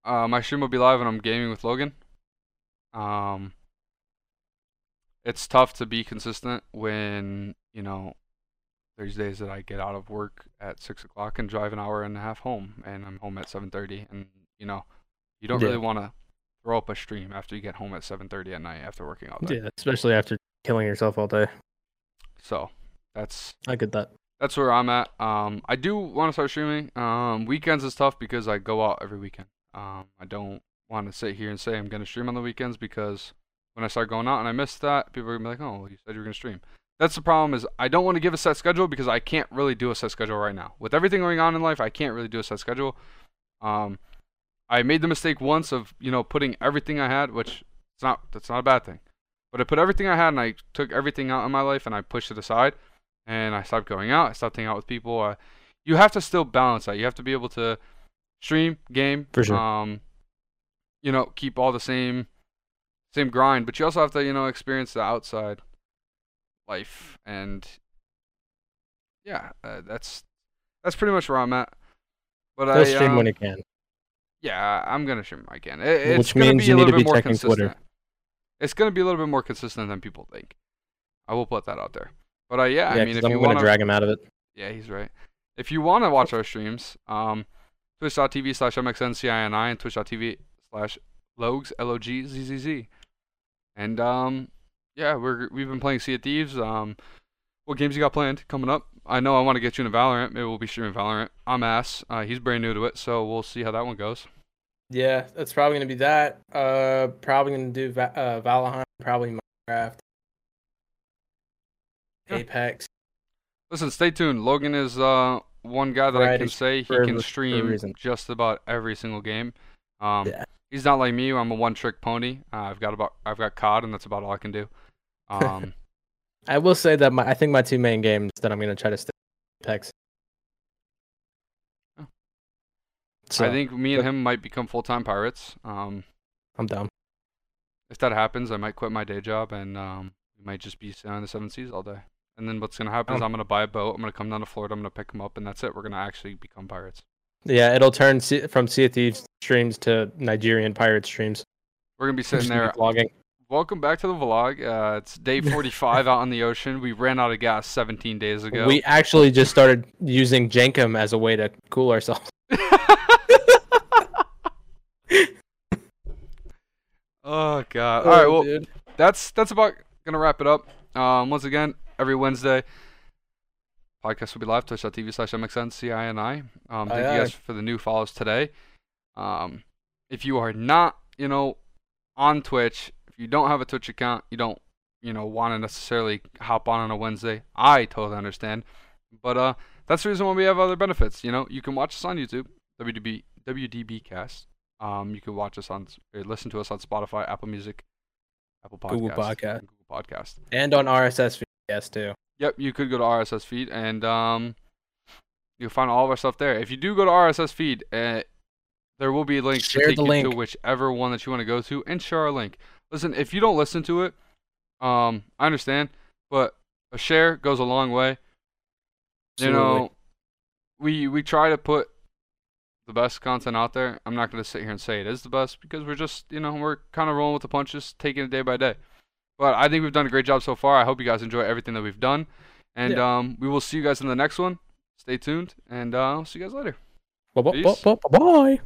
uh, my stream will be live when I'm gaming with Logan. Um, it's tough to be consistent when you know there's days that I get out of work at six o'clock and drive an hour and a half home, and I'm home at seven thirty, and you know you don't Yeah. really want to throw up a stream after you get home at seven thirty at night after working all day. Yeah, especially after killing yourself all day. So that's I get that. that's where I'm at. Um, I do want to start streaming. Um, weekends is tough because I go out every weekend. Um, I don't want to sit here and say I'm gonna stream on the weekends because when I start going out and I miss that, people are gonna be like, "Oh, you said you were gonna stream." That's the problem is I don't want to give a set schedule because I can't really do a set schedule right now. With everything going on in life, I can't really do a set schedule. Um, I made the mistake once of you know putting everything I had, which it's not that's not a bad thing, but I put everything I had and I took everything out in my life and I pushed it aside, and I stopped going out. I stopped hanging out with people. Uh, you have to still balance that. You have to be able to stream, game, For sure. um, you know, keep all the same same grind, but you also have to you know experience the outside life and yeah, uh, that's that's pretty much where I'm at. But Go I stream um, when you can. yeah, I'm gonna stream when again. It, it's Which gonna means be you a need little to bit be more checking consistent. Twitter. It's gonna be a little bit more consistent than people think. I will put that out there. But uh, yeah, Yeah, I mean, if I'm you gonna want to, drag him out of it. yeah, he's right. If you want to watch our streams, um, twitch.tv slash mxncini and twitch.tv slash logs l o g z z z. And um, yeah, we're we've been playing Sea of Thieves. Um, what games you got planned coming up? I know I want to get you into Valorant. Maybe we'll be streaming Valorant. I'm ass. Uh, he's brand new to it, so we'll see how that one goes. Yeah, that's probably gonna be that. Uh, probably gonna do Va- uh, Valheim. Probably Minecraft. Yeah. Apex. Listen, stay tuned. Logan is uh one guy that I can say he can stream just about every single game. Um, Yeah. he's not like me. I'm a one-trick pony. Uh, I've got about I've got COD, and that's about all I can do. Um, *laughs* I will say that my I think my two main games that I'm gonna try to stick Apex. Oh. So I think me and him might become full-time pirates. Um, I'm dumb. if that happens, I might quit my day job and um, we might just be sailing the seven seas all day. And then what's gonna happen is Oh. I'm gonna buy a boat. I'm gonna come down to Florida. I'm gonna pick him up, and that's it. We're gonna actually become pirates. Yeah, it'll turn C- from Sea of Thieves streams to Nigerian pirate streams. We're gonna be sitting *laughs* there vlogging. Welcome back to the vlog. Uh, it's day *laughs* 45 out on the ocean. We ran out of gas 17 days ago. We actually just started using Jenkem as a way to cool ourselves. *laughs* *laughs* oh god. All right. Well, dude. that's that's about gonna wrap it up. Um, once again, every Wednesday, podcast will be live twitch.tv slash mxncini. Um, thank Aye, you guys for the new follows today. Um, if you are not, you know, on Twitch, if you don't have a Twitch account, you don't, you know, want to necessarily hop on on a Wednesday. I totally understand, but uh, that's the reason why we have other benefits. You know, you can watch us on YouTube, WDB WDBcast. Um, you can watch us on, listen to us on Spotify, Apple Music, Apple Podcasts, Google Podcast. and Google Podcast. and on RSS feed, yes too. Yep, you could go to RSS feed and um, you'll find all of our stuff there. If you do go to RSS feed, uh, there will be links Share to take the you link. to whichever one that you want to go to, and share our link. Listen, if you don't listen to it, um, I understand, but a share goes a long way. You know, we we try to put the best content out there. I'm not going to sit here and say it is the best because we're just, you know, we're kind of rolling with the punches, taking it day by day. But I think we've done a great job so far. I hope you guys enjoy everything that we've done. And um, we will see you guys in the next one. Stay tuned, and uh, I'll see you guys later. Bye Peace. bye.